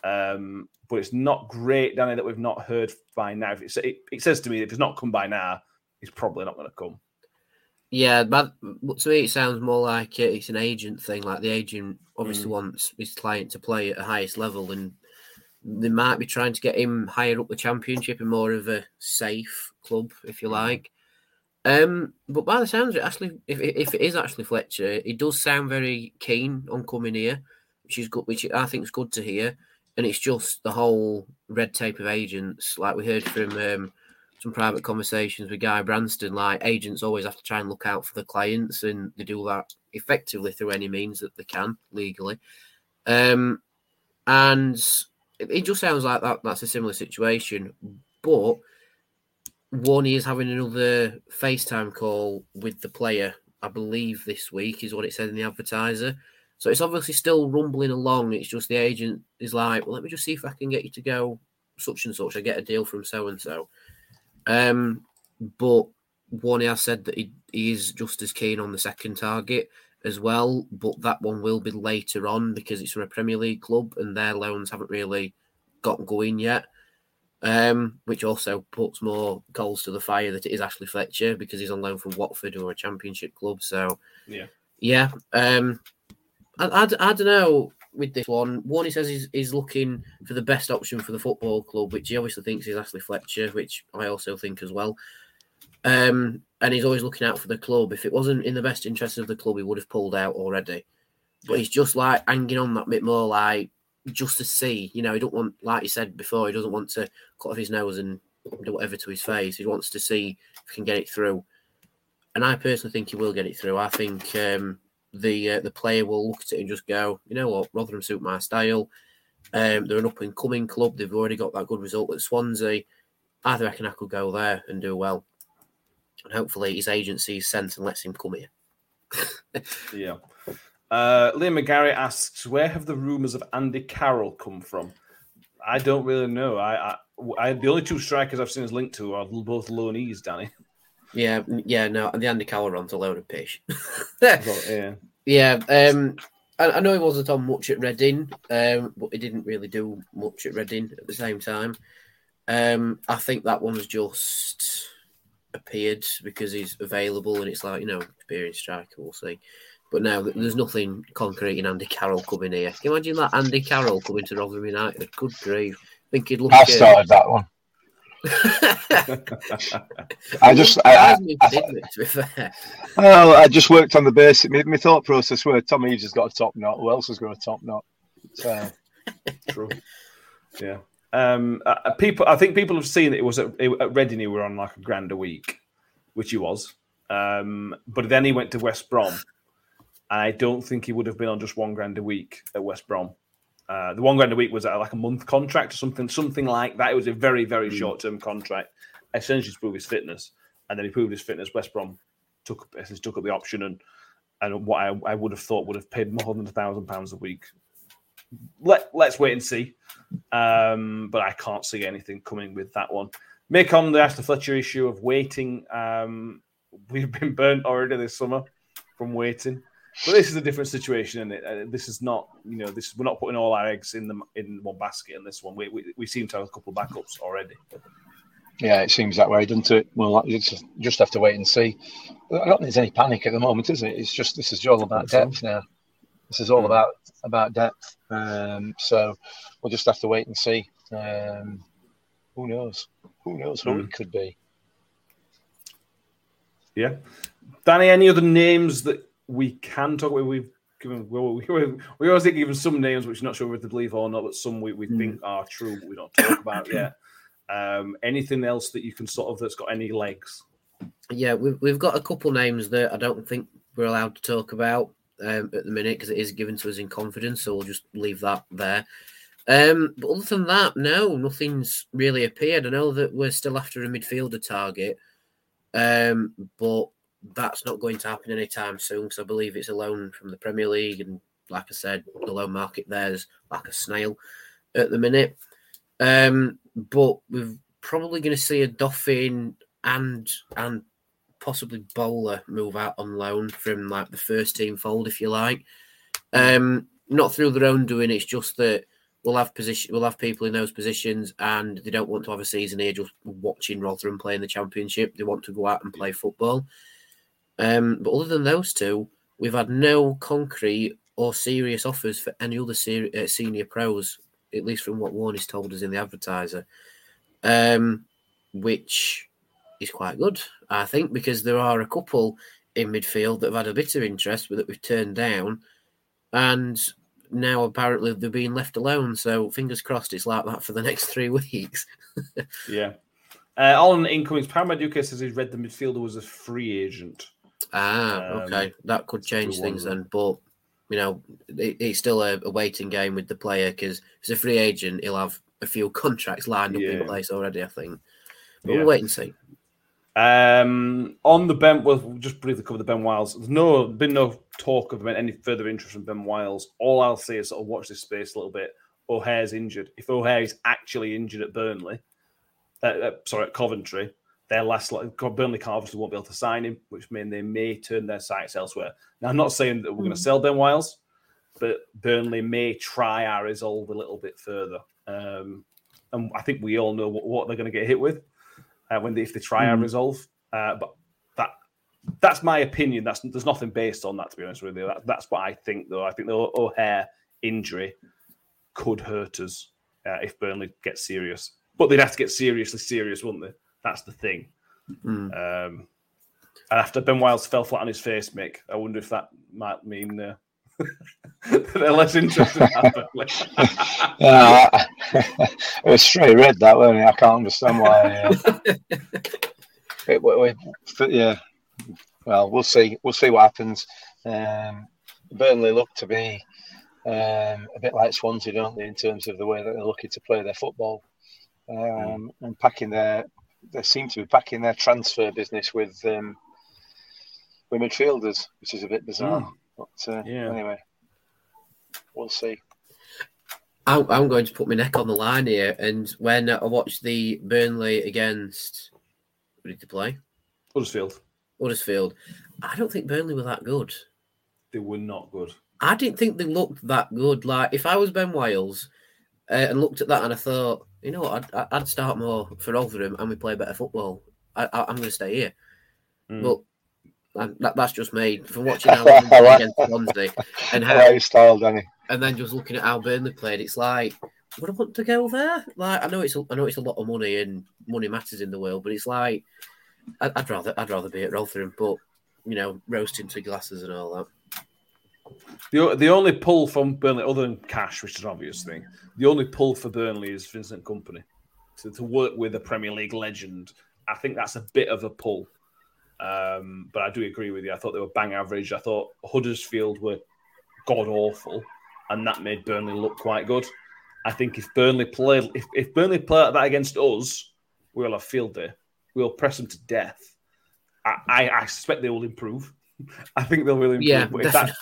Um, but it's not great, Danny, that we've not heard by now. It, it says to me if it's not come by now, he's probably not going to come. Yeah, but to me, it sounds more like it's an agent thing. Like the agent obviously Mm. wants his client to play at the highest level, and they might be trying to get him higher up the championship in more of a safe club, if you like. Um, but by the sounds of it, Ashley, if if it is actually Fletcher, he does sound very keen on coming here, which is good. Which I think is good to hear. And it's just the whole red tape of agents, like we heard from um, some private conversations with Guy Branston. Like agents always have to try and look out for the clients, and they do that effectively through any means that they can legally. Um, and it, it just sounds like that. That's a similar situation, but Warney is having another FaceTime call with the player. I believe this week is what it said in the advertiser. So it's obviously still rumbling along. It's just the agent is like, well, let me just see if I can get you to go such and such. I get a deal from so and so. Um, but Warney has said that he, he is just as keen on the second target as well, but that one will be later on because it's from a Premier League club and their loans haven't really got going yet. Um, which also puts more coals to the fire that it is Ashley Fletcher because he's on loan from Watford or a Championship club. So Yeah. yeah. Um, I, I, I don't know with this one. One, he says he's, he's looking for the best option for the football club, which he obviously thinks is Ashley Fletcher, which I also think as well. Um, and he's always looking out for the club. If it wasn't in the best interest of the club, he would have pulled out already. But he's just like hanging on that bit more, like just to see. You know, he don't want, like he said before, he doesn't want to cut off his nose and do whatever to his face. He wants to see if he can get it through. And I personally think he will get it through. I think um, the uh, the player will look at it and just go, you know what, Rotherham suit my style. Um, they're an up and coming club. They've already got that good result at Swansea. I reckon I could go there and do well. And hopefully his agency is sent and lets him come here. Yeah. Uh, Liam McGarry asks, where have the rumours of Andy Carroll come from? I don't really know. I, I, I the only two strikers I've seen is linked to are both loanees, Danny. Yeah, yeah, no, the Andy Carroll runs a load of pish. So, yeah. Yeah, um, I, I know he wasn't on much at Reading, um, but he didn't really do much at Reading at the same time. Um, I think that one's just appeared because he's available, and it's like you know, experienced striker. We'll see. But now there's nothing concrete in Andy Carroll coming here. Can you imagine that Andy Carroll coming to Rotherham United? Good grief! I think he'd look. I started that one. I just, I, I, Surprised me if he didn't, to be fair. well, I just worked on the basic. My, my thought process were Tom Eaves has got a top knot. Who else has got a top knot? So, True. Yeah. Um, uh, uh, people, I think people have seen it was at, at Reading. He were on like a grand a week, which he was. Um, but then he went to West Brom. And I don't think he would have been on just one grand a week at West Brom. Uh, the one grand a week was like a month contract or something, something like that. It was a very, very mm. short term contract, essentially to prove his fitness. And then he proved his fitness. West Brom took essentially took up the option, and and what I, I would have thought would have paid more than a thousand pounds a week. Let let's wait and see. Um, but I can't see anything coming with that one. Make on the Ashley Fletcher issue of waiting. Um, we've been burnt already this summer from waiting. But this is a different situation, and uh, this is not, you know, this we're not putting all our eggs in the in one basket in this one. We, we, we seem to have a couple of backups already. Yeah, it seems that way, doesn't it? Well, you just have to wait and see. I don't think there's any panic at the moment, is it? It's just this is all about depth now. This is all hmm. about about depth. Um, so we'll just have to wait and see. Um, who knows? Who knows who mm. it could be? Yeah, Danny. Any other names that we can talk about? We've given we, we, we always think even some names which we're not sure whether to believe or not, but some we, we mm. think are true. But we don't talk about yet. Um, anything else that you can sort of that's got any legs? Yeah, we've we've got a couple names that I don't think we're allowed to talk about um, at the minute because it is given to us in confidence. So we'll just leave that there. Um, but other than that, no, nothing's really appeared. I know that we're still after a midfielder target, um, but that's not going to happen anytime soon because I believe it's a loan from the Premier League, and like I said, the loan market there's like a snail at the minute. Um, but we're probably going to see Odoffin and and possibly Bowler move out on loan from like the first team fold, if you like. Um, not through their own doing. It's just that we'll have position, we'll have people in those positions, and they don't want to have a season here just watching Rotherham playing the Championship. They want to go out and play football. Um, but other than those two, we've had no concrete or serious offers for any other ser- uh, senior pros, at least from what Warney's told us in the advertiser, um, which is quite good, I think, because there are a couple in midfield that have had a bit of interest, but that we've turned down, and now apparently they're being left alone. So fingers crossed, it's like that for the next three weeks. yeah. Uh, on incomings, Paramaduke says he's read the midfielder was a free agent. Ah, um, okay, that could change things then. But you know, it, it's still a, a, waiting game with the player because he's a free agent. He'll have a few contracts lined up yeah. in place already, I think. But yeah. we'll wait and see. Um, on the Ben, we'll just briefly cover the Ben Wiles. There's no been no talk of any further interest from Ben Wiles. All I'll say is sort of watch this space a little bit. O'Hare's injured. If O'Hare is actually injured at Burnley, uh, uh, sorry, at Coventry, their last Burnley can't obviously won't be able to sign him, which means they may turn their sights elsewhere. Now, I'm not saying that we're going to hmm. sell Ben Wiles, but Burnley may try our resolve a little bit further. Um, and I think we all know what, what they're going to get hit with uh, when they, if they try mm. and resolve. Uh, but that that's my opinion. That's there's nothing based on that to be honest with you. That, that's what I think though. I think the O'Hare injury could hurt us uh, if Burnley gets serious. But they'd have to get seriously serious, wouldn't they? That's the thing. Mm. Um, and after Ben Wiles fell flat on his face, Mick, I wonder if that might mean uh, they're less interested. yeah, it was straight red that, wasn't it? I can't understand why. Uh, it, it, it, yeah, well, we'll see. We'll see what happens. Um, Burnley look to be um, a bit like Swansea, don't they, in terms of the way that they're looking to play their football um, mm. and packing their. They seem to be packing their transfer business with um, with midfielders, which is a bit bizarre. Mm. But uh, yeah. anyway, we'll see. I'm going to put my neck on the line here. And when I watched the Burnley against, who did they play? Huddersfield. Huddersfield. I don't think Burnley were that good. They were not good. I didn't think they looked that good. Like if I was Ben Wiles uh, and looked at that and I thought, you know what, I'd, I'd start more for Rotherham and we play better football. I, am going to stay here. Mm. But that, that's just me from watching how against Swansea and how you style, Danny. And then just looking at how Burnley played, it's like, would I want to go there? Like, I know it's a, I know it's a lot of money and money matters in the world, but it's like, I'd, I'd rather I'd rather be at Rotherham, but you know, roasting to glasses and all that. The, the only pull from Burnley, other than cash, which is an obvious thing, the only pull for Burnley is Vincent Kompany. To, to work with a Premier League legend, I think that's a bit of a pull. Um, but I do agree with you. I thought they were bang average. I thought Huddersfield were god awful. and that made Burnley look quite good. I think if Burnley play if, if Burnley play like that against us, we'll have field day. We'll press them to death. I, I, I suspect they will improve. I think they will really improve. Yeah, but, if that,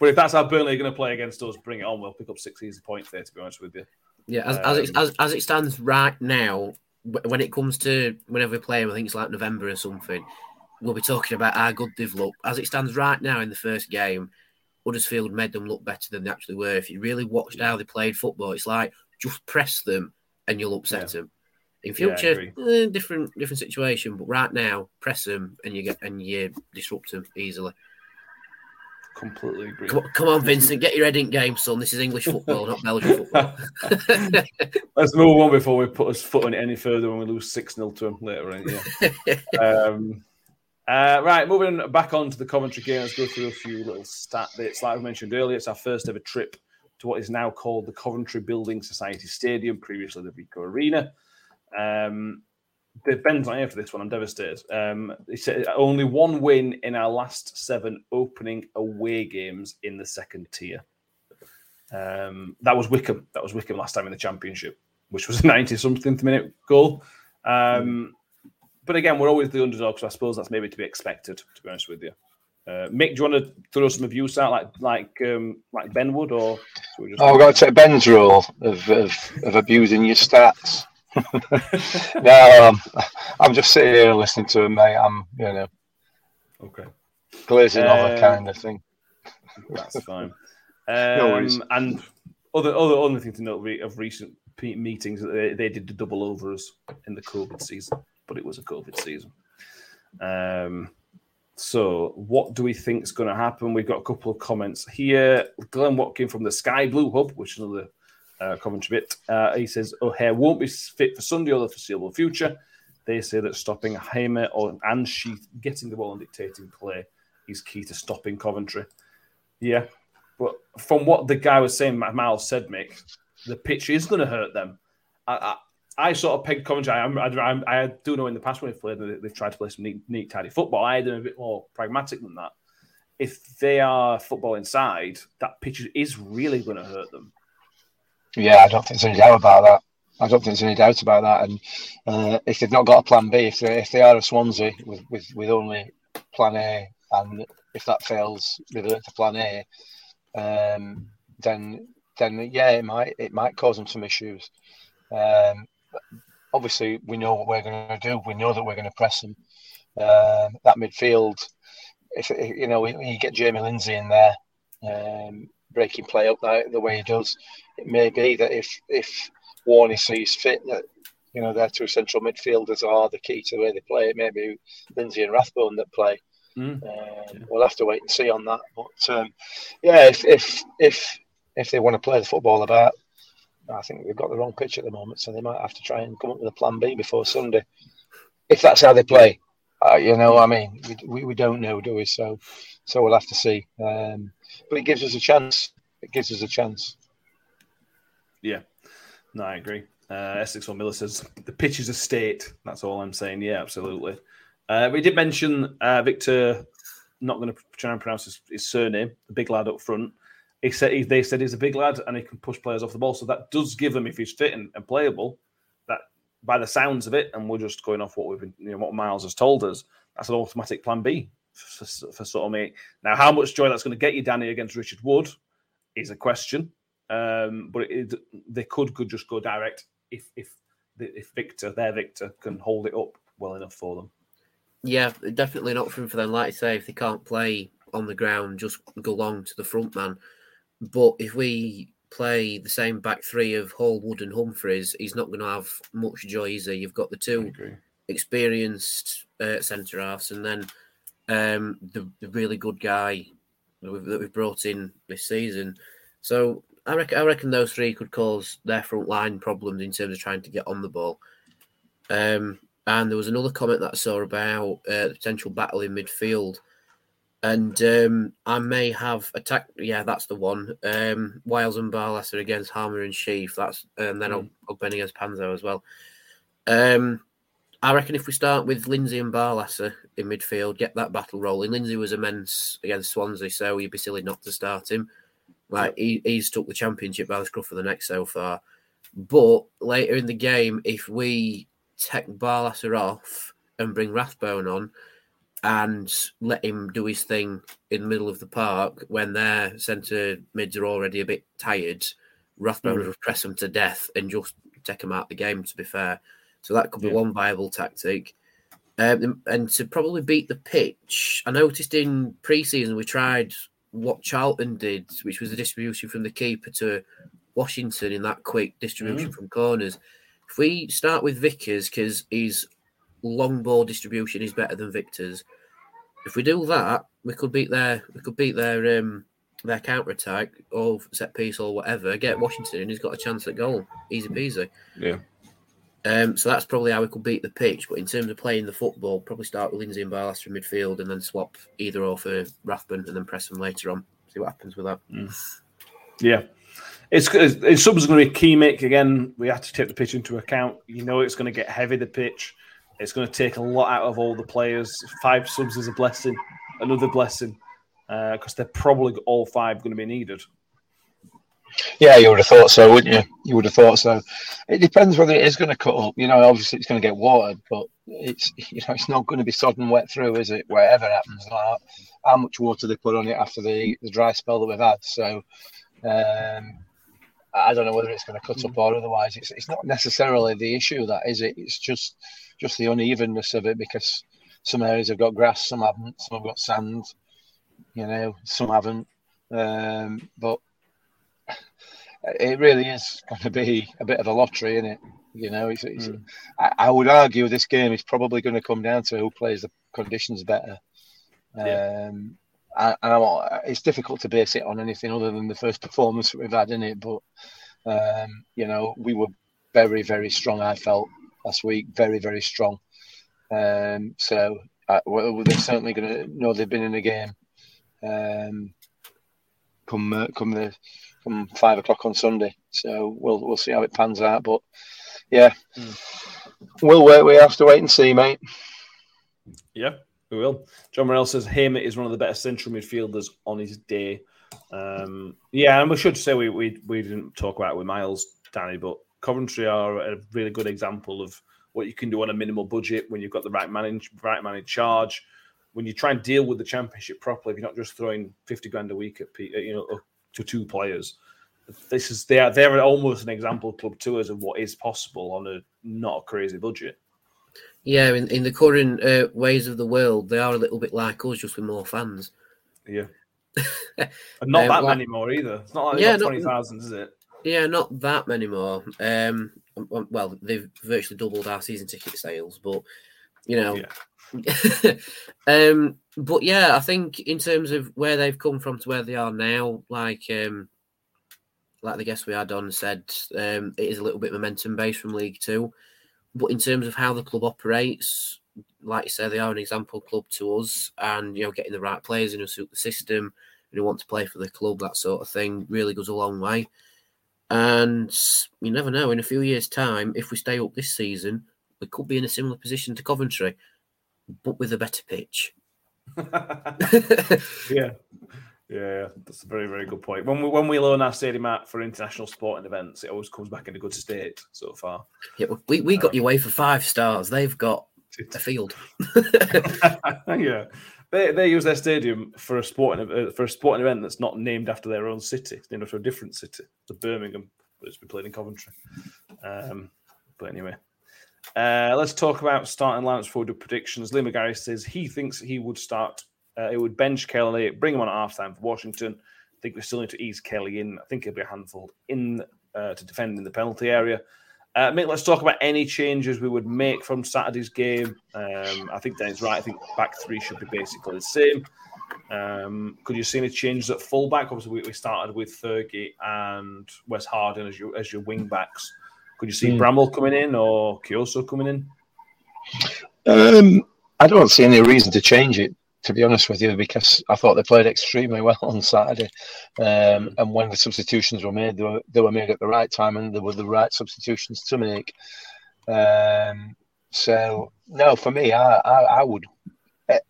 but if that's how Burnley are going to play against us, bring it on. We'll pick up six easy points there. To be honest with you. Yeah, as, as, it, um, as, as it stands right now, when it comes to whenever we play them, I think it's like November or something, we'll be talking about how good they've looked. As it stands right now in the first game, Huddersfield made them look better than they actually were. If you really watched how they played football, it's like just press them and you'll upset yeah. them. In future, yeah, eh, different different situation, but right now, press them and you get and you disrupt them easily. Completely agree. Come, come, on, Vincent, get your head in game, son. This is English football, not Belgian football. Let's move on before we put us foot on it any further when we lose 6 0 to them later on. Yeah. um, uh, right, moving back on to the Coventry game, let's go through a few little stat bits. Like I mentioned earlier, it's our first ever trip to what is now called the Coventry Building Society Stadium, previously the Ricoh Arena. Um, Ben's not here for this one. I'm devastated. Um, he said only one win in our last seven opening away games in the second tier. Um, that was Wycombe. That was Wycombe last time in the championship, which was a 90 something minute goal. Um, but again, we're always the underdog, so I suppose that's maybe to be expected. To be honest with you, uh, Mick, do you want to throw some abuse out like like um, like Ben would, or? Just... Oh, I've got to take Ben's role of, of, of abusing your stats. no, um, I'm just sitting here listening to him, mate. I'm, you know, okay, glazing uh, over kind of thing. That's fine. Um, no and other other other thing to note of recent meetings, they, they did the double overs in the COVID season but it was a COVID season. Um, so, what do we think is going to happen? We've got a couple of comments here. Glenn Watkin from the Sky Blue Hub, which is another uh, commentary bit. Uh, he says O'Hare won't be fit for Sunday or the foreseeable future. They say that stopping Hamer or and Sheaf getting the ball and dictating play is key to stopping Coventry. Yeah, but from what the guy was saying, Miles said, Mick, the pitch is going to hurt them. I, I sort of pegged Coventry. I, I, I, do know in the past when they've played, they've tried to play some neat, neat, tidy football. I had them a bit more pragmatic than that. If they are football inside, that pitch is really going to hurt them. Yeah, I don't think there's any doubt about that. I don't think there's any doubt about that. And uh, if they've not got a plan B, if they if they are a Swansea with, with, with only plan A, and if that fails, revert to plan A, um, then then yeah, it might it might cause them some issues. Um, obviously we know what we're going to do. We know that we're going to press them. Um, that midfield, if you know, you get Jamie Lindsay in there, um, breaking play up the, the way he does, it may be that if if Warney sees fit that you know their two central midfielders are the key to the way they play. It may be Lindsay and Rathbone that play. Mm. Um, we'll have to wait and see on that. But um, yeah, if if if if they want to play the football about, I think they've got the wrong pitch at the moment, so they might have to try and come up with a plan B before Sunday, if that's how they play. Uh, you know, I mean, we, we don't know, do we? So, so we'll have to see. Um, but it gives us a chance. It gives us a chance. Yeah, no, I agree. Uh, Essex or Miller says the pitch is a state. That's all I'm saying. Yeah, absolutely. Uh, we did mention uh, Viktor. Not going to try and pronounce his, his surname. The big lad up front he said he, they said he's a big lad and he can push players off the ball. So that does give him, if he's fit and, and playable, that by the sounds of it, and we're just going off what we've been, you know, what Miles has told us, that's an automatic plan B for, for sort of me. Now, how much joy that's going to get you, Danny, against Richard Wood is a question. Um, but it, they could could just go direct if if if Viktor, their Viktor, can hold it up well enough for them. Yeah, definitely an option for them. Like I say, if they can't play on the ground, just go long to the front man. But if we play the same back three of Hall, Wood, and Humphreys, he's not going to have much joy, is he? You've got the two experienced uh, centre halves, and then um, the, the, really good guy that we've, that we've, brought in this season. So I reckon, I reckon those three could cause their front line problems in terms of trying to get on the ball. Um, and there was another comment that I saw about uh, the potential battle in midfield and um, I may have attacked. Yeah, that's the one. Um, Wiles and Barlaser against Hamer and Sheaf. That's and then mm. Ogbene against Panzo as well. Um, I reckon if we start with Lindsay and Barlaser in midfield, get that battle rolling. Lindsay was immense against Swansea, so you'd be silly not to start him. Like he, he's took the championship by the scruff of the neck so far. But later in the game, if we take Barlaser off and bring Rathbone on and let him do his thing in the middle of the park when their centre mids are already a bit tired, Rathbone Mm. will press them to death and just take them out of the game, to be fair. So that could be Yeah. one viable tactic. Um, and to probably beat the pitch, I noticed in pre-season we tried what Charlton did, which was a distribution from the keeper to Washington in that quick distribution from corners. If we start with Vickers, because his long ball distribution is better than Viktor's, if we do that, we could beat their we could beat their um their counter attack or set piece or whatever. Get Washington, and he's got a chance at goal, easy peasy. Yeah. Um, so that's probably how we could beat the pitch. But in terms of playing the football, probably start with Lindsay and Barlaser in midfield and then swap either or for Rathbone and then press them later on. See what happens with that. Yeah. It's, it's, subs going to be key, Mick. Again, we have to take the pitch into account. You know, it's going to get heavy, the pitch. It's going to take a lot out of all the players. Five subs is a blessing, another blessing, because they're probably all five going to be needed. Yeah, you would have thought so, wouldn't you? You would have thought so. It depends whether it is going to cut up. You know, obviously it's going to get watered, but it's you know it's not going to be sodden wet through, is it? Whatever happens, like how much water they put on it after the, the dry spell that we've had. So um, I don't know whether it's going to cut up or otherwise. It's it's not necessarily the issue that is it. It's just just the unevenness of it because some areas have got grass, some haven't, some have got sand. You know, some haven't. Um, but it really is going to be a bit of a lottery, isn't it? You know, it's, it's, I, I would argue this game is probably going to come down to who plays the conditions better. Yeah. Um, I, and it's difficult to base it on anything other than the first performance that we've had in it. But um, you know, we were very, very strong. I felt last week, very, very strong. Um, so uh, well, they're certainly going to know they've been in the game. Um, come, uh, come the come five o'clock on Sunday. So we'll we'll see how it pans out. But yeah, we'll wait. We have to wait and see, mate. Yeah, we will. John Morell says Hamer is one of the best central midfielders on his day. Um, yeah, and we should say we, we we didn't talk about it with Miles, Danny, but Coventry are a really good example of what you can do on a minimal budget when you've got the right man right man in charge. When you try and deal with the championship properly, if you're not just throwing fifty grand a week at you know to two players, this is they are they're almost an example club to us of what is possible on a not a crazy budget. Yeah, in, in the current uh, ways of the world, they are a little bit like us, just with more fans. Yeah. And not Um, that like- many more either. It's not like Yeah, twenty thousand, is it? Yeah, not that many more. Um, um, well, they've virtually doubled our season ticket sales, but you know, um, but yeah, I think in terms of where they've come from to where they are now, like um, like the guest we had on said, um, it is a little bit momentum based from League Two. But in terms of how the club operates, like you say, they are an example club to us, and you know, getting the right players in who suit the system and who want to play for the club, that sort of thing, really goes a long way. And you never know, in a few years' time, if we stay up this season, we could be in a similar position to Coventry, but with a better pitch. yeah. Yeah, that's a very, very good point. When we when we loan our stadium out for international sporting events, it always comes back in a good state so far. Yeah, we, we got you away for five stars. They've got a field. yeah, they, they use their stadium for a sporting uh, for a sporting event that's not named after their own city. It's named after a different city, the Birmingham, but it's been played in Coventry. Um, but anyway, uh, let's talk about starting before we predictions. Lee McGarry says he thinks he would start. Uh, he would bench Kelly, bring him on at halftime for Washington. I think we still need to ease Kelly in. I think he'll be a handful in uh, to defend in the penalty area. Uh, Mick, let's talk about any changes we would make from Saturday's game. Um, I think Danny's right. I think back three should be basically the same. Um, could you see any changes at fullback? Obviously, we, we started with Fergie and Wes Harding as your as your wing backs. Could you see Hmm. Bramall coming in or Kioso coming in? Um, I don't see any reason to change it, to be honest with you, because I thought they played extremely well on Saturday. Um, and when the substitutions were made, they were, they were made at the right time and they were the right substitutions to make. Um, so, no, for me, I, I, I would. It,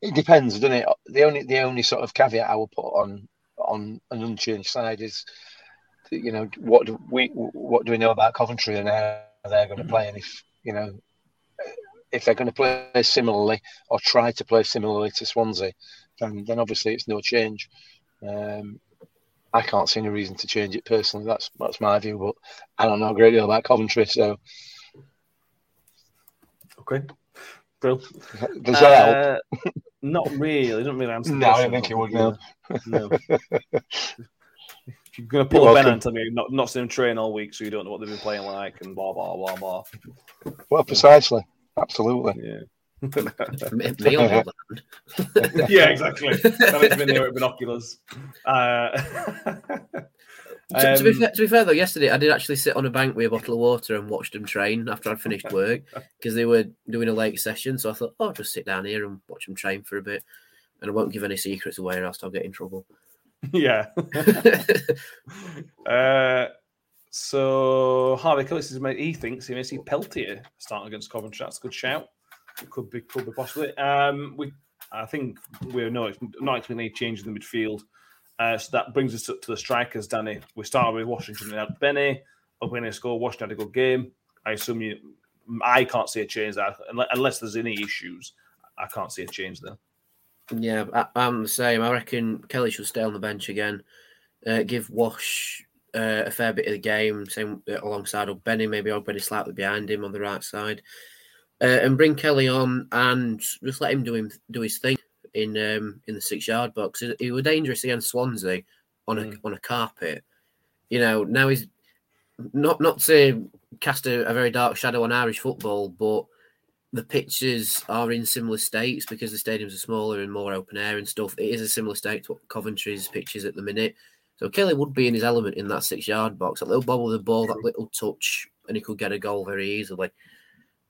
it depends, doesn't it? The only the only sort of caveat I would put on on an unchanged side is, you know, what do we what do we know about Coventry and how they're going to play, and if you know if they're going to play similarly or try to play similarly to Swansea, then then obviously it's no change. Um, I can't see any reason to change it personally. That's that's my view, but I don't know a great deal about Coventry, so okay. Bill, does that uh, help? not really. Don't really answer. No, I don't think it would. No. no. You're going to pull You're a Ben and tell me not not seen him train all week, so you don't know what they've been playing like, and blah blah blah blah. Well, precisely, absolutely. Yeah. me on the other yeah, exactly. Having been there with binoculars. Uh, to, to, be um, fair, to be fair, though, yesterday I did actually sit on a bank with a bottle of water and watched them train after I'd finished work because they were doing a late session. So I thought, oh, I'll just sit down here and watch them train for a bit, and I won't give any secrets away, or else I'll get in trouble. Yeah. uh, so Harvey Killis is made. He thinks he may see Peltier starting against Coventry. That's a good shout. It could be, could be possibly. Um, we, I think we know it's not expecting any change in the midfield. Uh, so that brings us to, to, the strikers, Danny. We started with Washington and had Benny. Opening score, Washington had a good game. I assume you. I can't see a change there unless there's any issues. I can't see a change there. Yeah, I, am the same. I reckon Kelly should stay on the bench again. Uh, give Wash uh, a fair bit of the game, same uh, alongside of Benny, maybe Benny slightly behind him on the right side, uh, and bring Kelly on and just let him do him do his thing in um, in the six yard box. He was dangerous against Swansea on a mm. on a carpet. You know, now he's not not to cast a, a very dark shadow on Irish football, but the pitches are in similar states because the stadiums are smaller and more open air and stuff. It is a similar state to what Coventry's pitches at the minute. So Kelly would be in his element in that six yard box. A little bobble of the ball, that little touch, and he could get a goal very easily.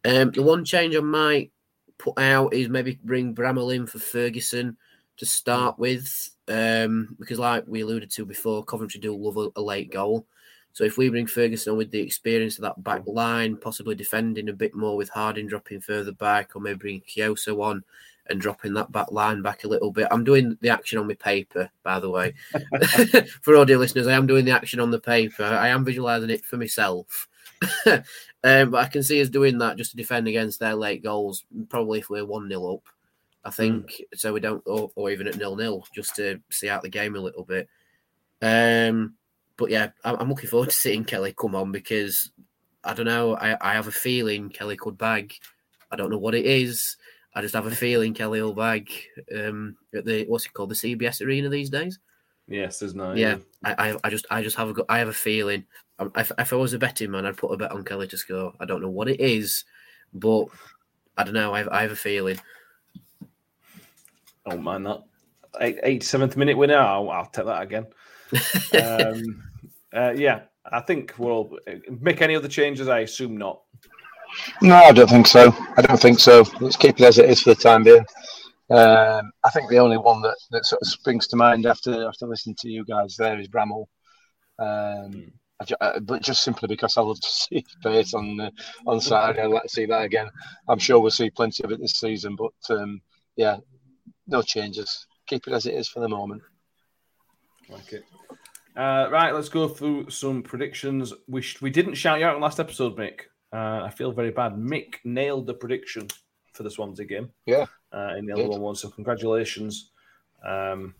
Um, the one change I might put out is maybe bring Bramall in for Ferguson to start with, um, because like we alluded to before, Coventry do love a, a late goal. So if we bring Ferguson on with the experience of that back line, possibly defending a bit more with Harding dropping further back, or maybe bringing Kioso on and dropping that back line back a little bit. I'm doing the action on my paper, by the way. for audio listeners, I am doing the action on the paper. I am visualizing it for myself. um, but I can see us doing that just to defend against their late goals, probably if we're 1 0 up. I think mm. so. We don't, or, or even at nil nil, just to see out the game a little bit. Um, but yeah, I'm looking forward to seeing Kelly come on because I don't know. I, I have a feeling Kelly could bag. I don't know what it is. I just have a feeling Kelly will bag um, at the what's it called the CBS Arena these days. Yes, there's no. Yeah, I, I just I just have a I have a feeling. Um, if, if I was a betting man, I'd put a bet on Kelly to score. I don't know what it is, but I don't know. I have, I have a feeling. Oh man, that 87th minute winner. I'll, I'll take that again. Um, uh, yeah, I think we'll make any other changes. I assume not. No, I don't think so. I don't think so. Let's keep it as it is for the time being. Um, I think the only one that, that sort of springs to mind after after listening to you guys there is Bramall. Um, uh, but just simply because I love to see face on uh, on Saturday, I'd like to see that again. I'm sure we'll see plenty of it this season, but um, yeah, no changes. Keep it as it is for the moment. Like it. Uh, right, let's go through some predictions. We sh- we didn't shout you out in last episode, Mick. Uh, I feel very bad. Mick nailed the prediction for the Swansea game. Yeah. Uh, in the other one, so congratulations. Um,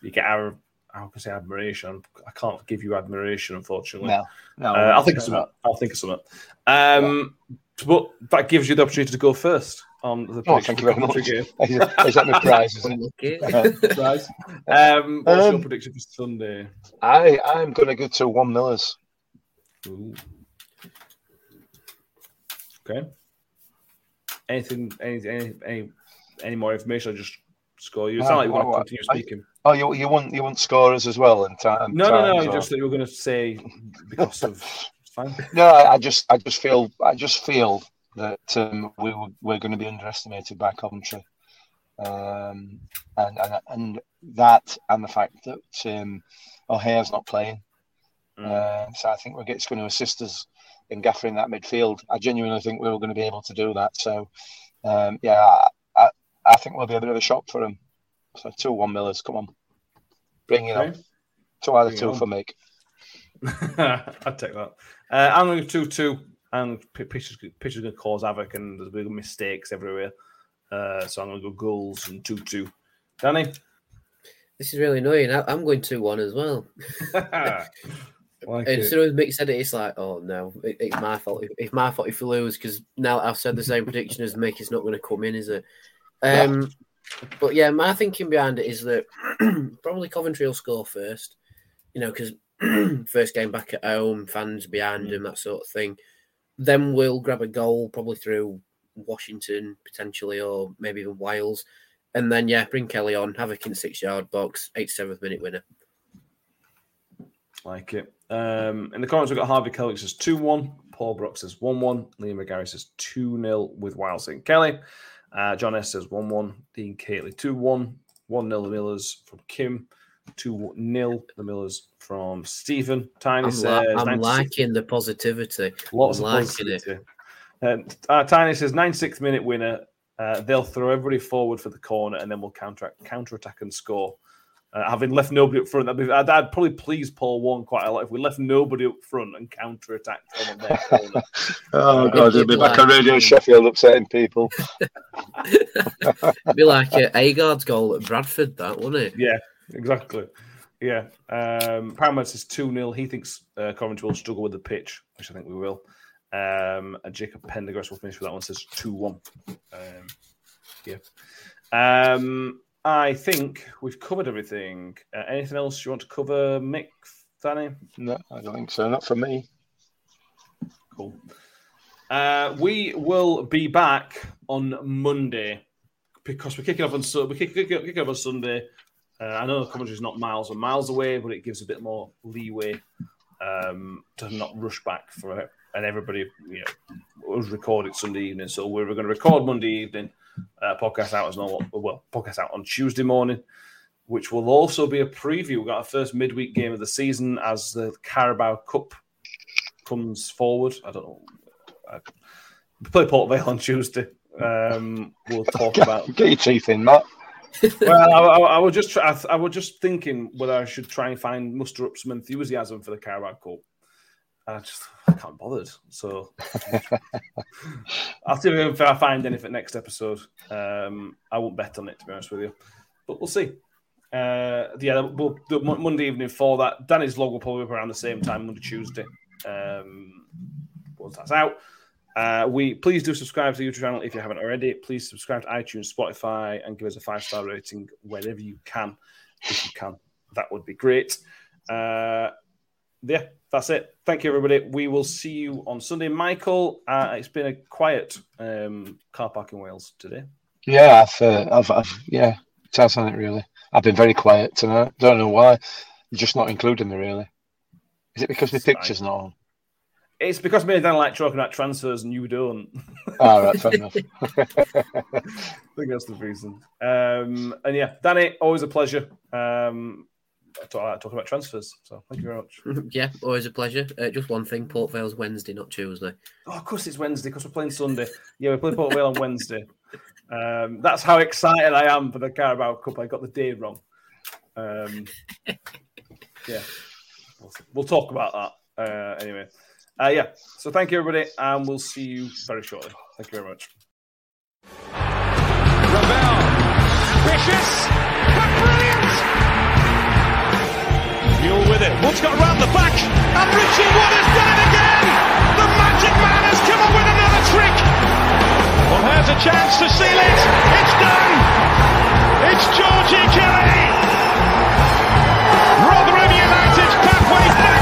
you get our, how can I say admiration? I can't give you admiration, unfortunately. No, no. Uh, I'll think of something. I'll think of something. Um, yeah. But that gives you the opportunity to go first on the oh, thank you very much. Game. is that my prize? Isn't prize. Um, what's um, your prediction for Sunday? I I'm going to go to one Millers. Ooh. Okay. Anything? Any, any any any more information? Or just score you. It's not like you want to continue speaking. Oh, you you want you want scorers as well in time? No, no, no. Just that you were going to say because of. Fine. No, I, I just I just feel I just feel that um, we were, we're going to be underestimated by Coventry. Um, and, and and that and the fact that um, O'Hare's not playing, mm. uh, so I think we're it's going to assist us in gaffering that midfield. I genuinely think we are going to be able to do that. So um, yeah, I, I, think we'll be a bit of a shock for them. So two one Millers, come on. Bring it on. Two out of two for me. I'd take that. Uh, I'm going to 2 2, and pitcher's, pitcher's going to cause havoc, and there's big mistakes everywhere. Uh, so I'm going to go goals and 2 2. Danny? This is really annoying. I, am going 2 1 as well. like as soon as Mick said it, it's like, oh no, it, it's my fault. It's my fault if we lose because now I've said the same prediction as Mick. It's not going to come in, is it? Um, but yeah, my thinking behind it is that probably Coventry will score first, you know, because first game back at home, fans behind them, that sort of thing. Then we'll grab a goal probably through Washington potentially, or maybe even Wales, and then yeah, bring Kelly on, have a in six yard box, 87th minute winner. Like it. Um, in the comments, we've got Harvey Kelly says 2 1. Paul Brock says 1 1. Liam McGarry says 2 0 with Wild St. Kelly. Uh, John S says 1 1. Dean Cately 2 1. 1 0 the Millers from Kim. 2 0 the Millers from Stephen. Tiny I'm says. La- I'm liking the positivity. Lots I'm of positivity. It. And uh, Tiny says 96th minute winner. Uh, they'll throw everybody forward for the corner and then we'll counter counter attack and score. Uh, having left nobody up front, be, I'd, I'd, probably please Paul Warne quite a lot if we left nobody up front and counter attacked on their corner. oh god, it'd be like a Radio Sheffield upsetting people. it'd be like uh, Agard's goal at Bradford, that wouldn't it? Yeah, exactly. Yeah, um, Paramount says 2 0. He thinks uh, Coventry will struggle with the pitch, which I think we will. Um, and Jacob Pendergrass will finish with that one, says 2 1. Um, yeah. Um, I think we've covered everything. Uh, anything else you want to cover, Mick, Danny? No, I don't think so. Not for me. Cool. Uh, we will be back on Monday because we're kicking off on we're kicking, kicking off on Sunday. Uh, I know the commentary is not miles and miles away, but it gives a bit more leeway um, to not rush back for it. And everybody, you know, was recorded Sunday evening, so we were going to record Monday evening uh, podcast out as normal. Well, podcast out on Tuesday morning, which will also be a preview. We've got our first midweek game of the season as the Carabao Cup comes forward. I don't know. I play Port Vale on Tuesday. Um, we'll talk about. Get your teeth in, Matt. Well, I, I, I was just I, I was just thinking whether I should try and find muster up some enthusiasm for the Carabao Cup. I just I can't bothered. So I'll see if I find anything next episode. Um, I won't bet on it to be honest with you, but we'll see. Uh, yeah, we'll do Monday evening for that. Danny's log will probably be around the same time, Monday, Tuesday. Um, once that's out. Uh, we please do subscribe to the YouTube channel if you haven't already. Please subscribe to iTunes, Spotify, and give us a five star rating wherever you can. If you can, that would be great. Uh, yeah, that's it. Thank you, everybody. We will see you on Sunday. Michael, uh, it's been a quiet um, car park in Wales today. Yeah, I've, uh, I've, I've yeah, it has on it really. I've been very quiet tonight. Don't know why. You're just not including me really. Is it because the picture's not on? It's because me and Dan like talking about transfers and you don't. All oh, fair enough. I think that's the reason. Um, and yeah, Danny, always a pleasure. Um, talk, talk about transfers. So thank you very much. yeah, always a pleasure. Uh, just one thing: Port Vale's Wednesday, not Tuesday. Oh, of course it's Wednesday because we're playing Sunday. Yeah, we play Port Vale on Wednesday. Um, that's how excited I am for the Carabao Cup. I got the day wrong. Um, yeah, we'll, we'll, talk about that uh, anyway. Uh, yeah, so thank you everybody, and we'll see you very shortly. Thank you very much. Ravel, ambitious, Mule with it. Wood's got around the back. And Richie Wood has done it again. The magic man has come up with another trick. Well, here's a chance to seal it. It's done. It's Georgie Kelly. Rotherham United's pathway back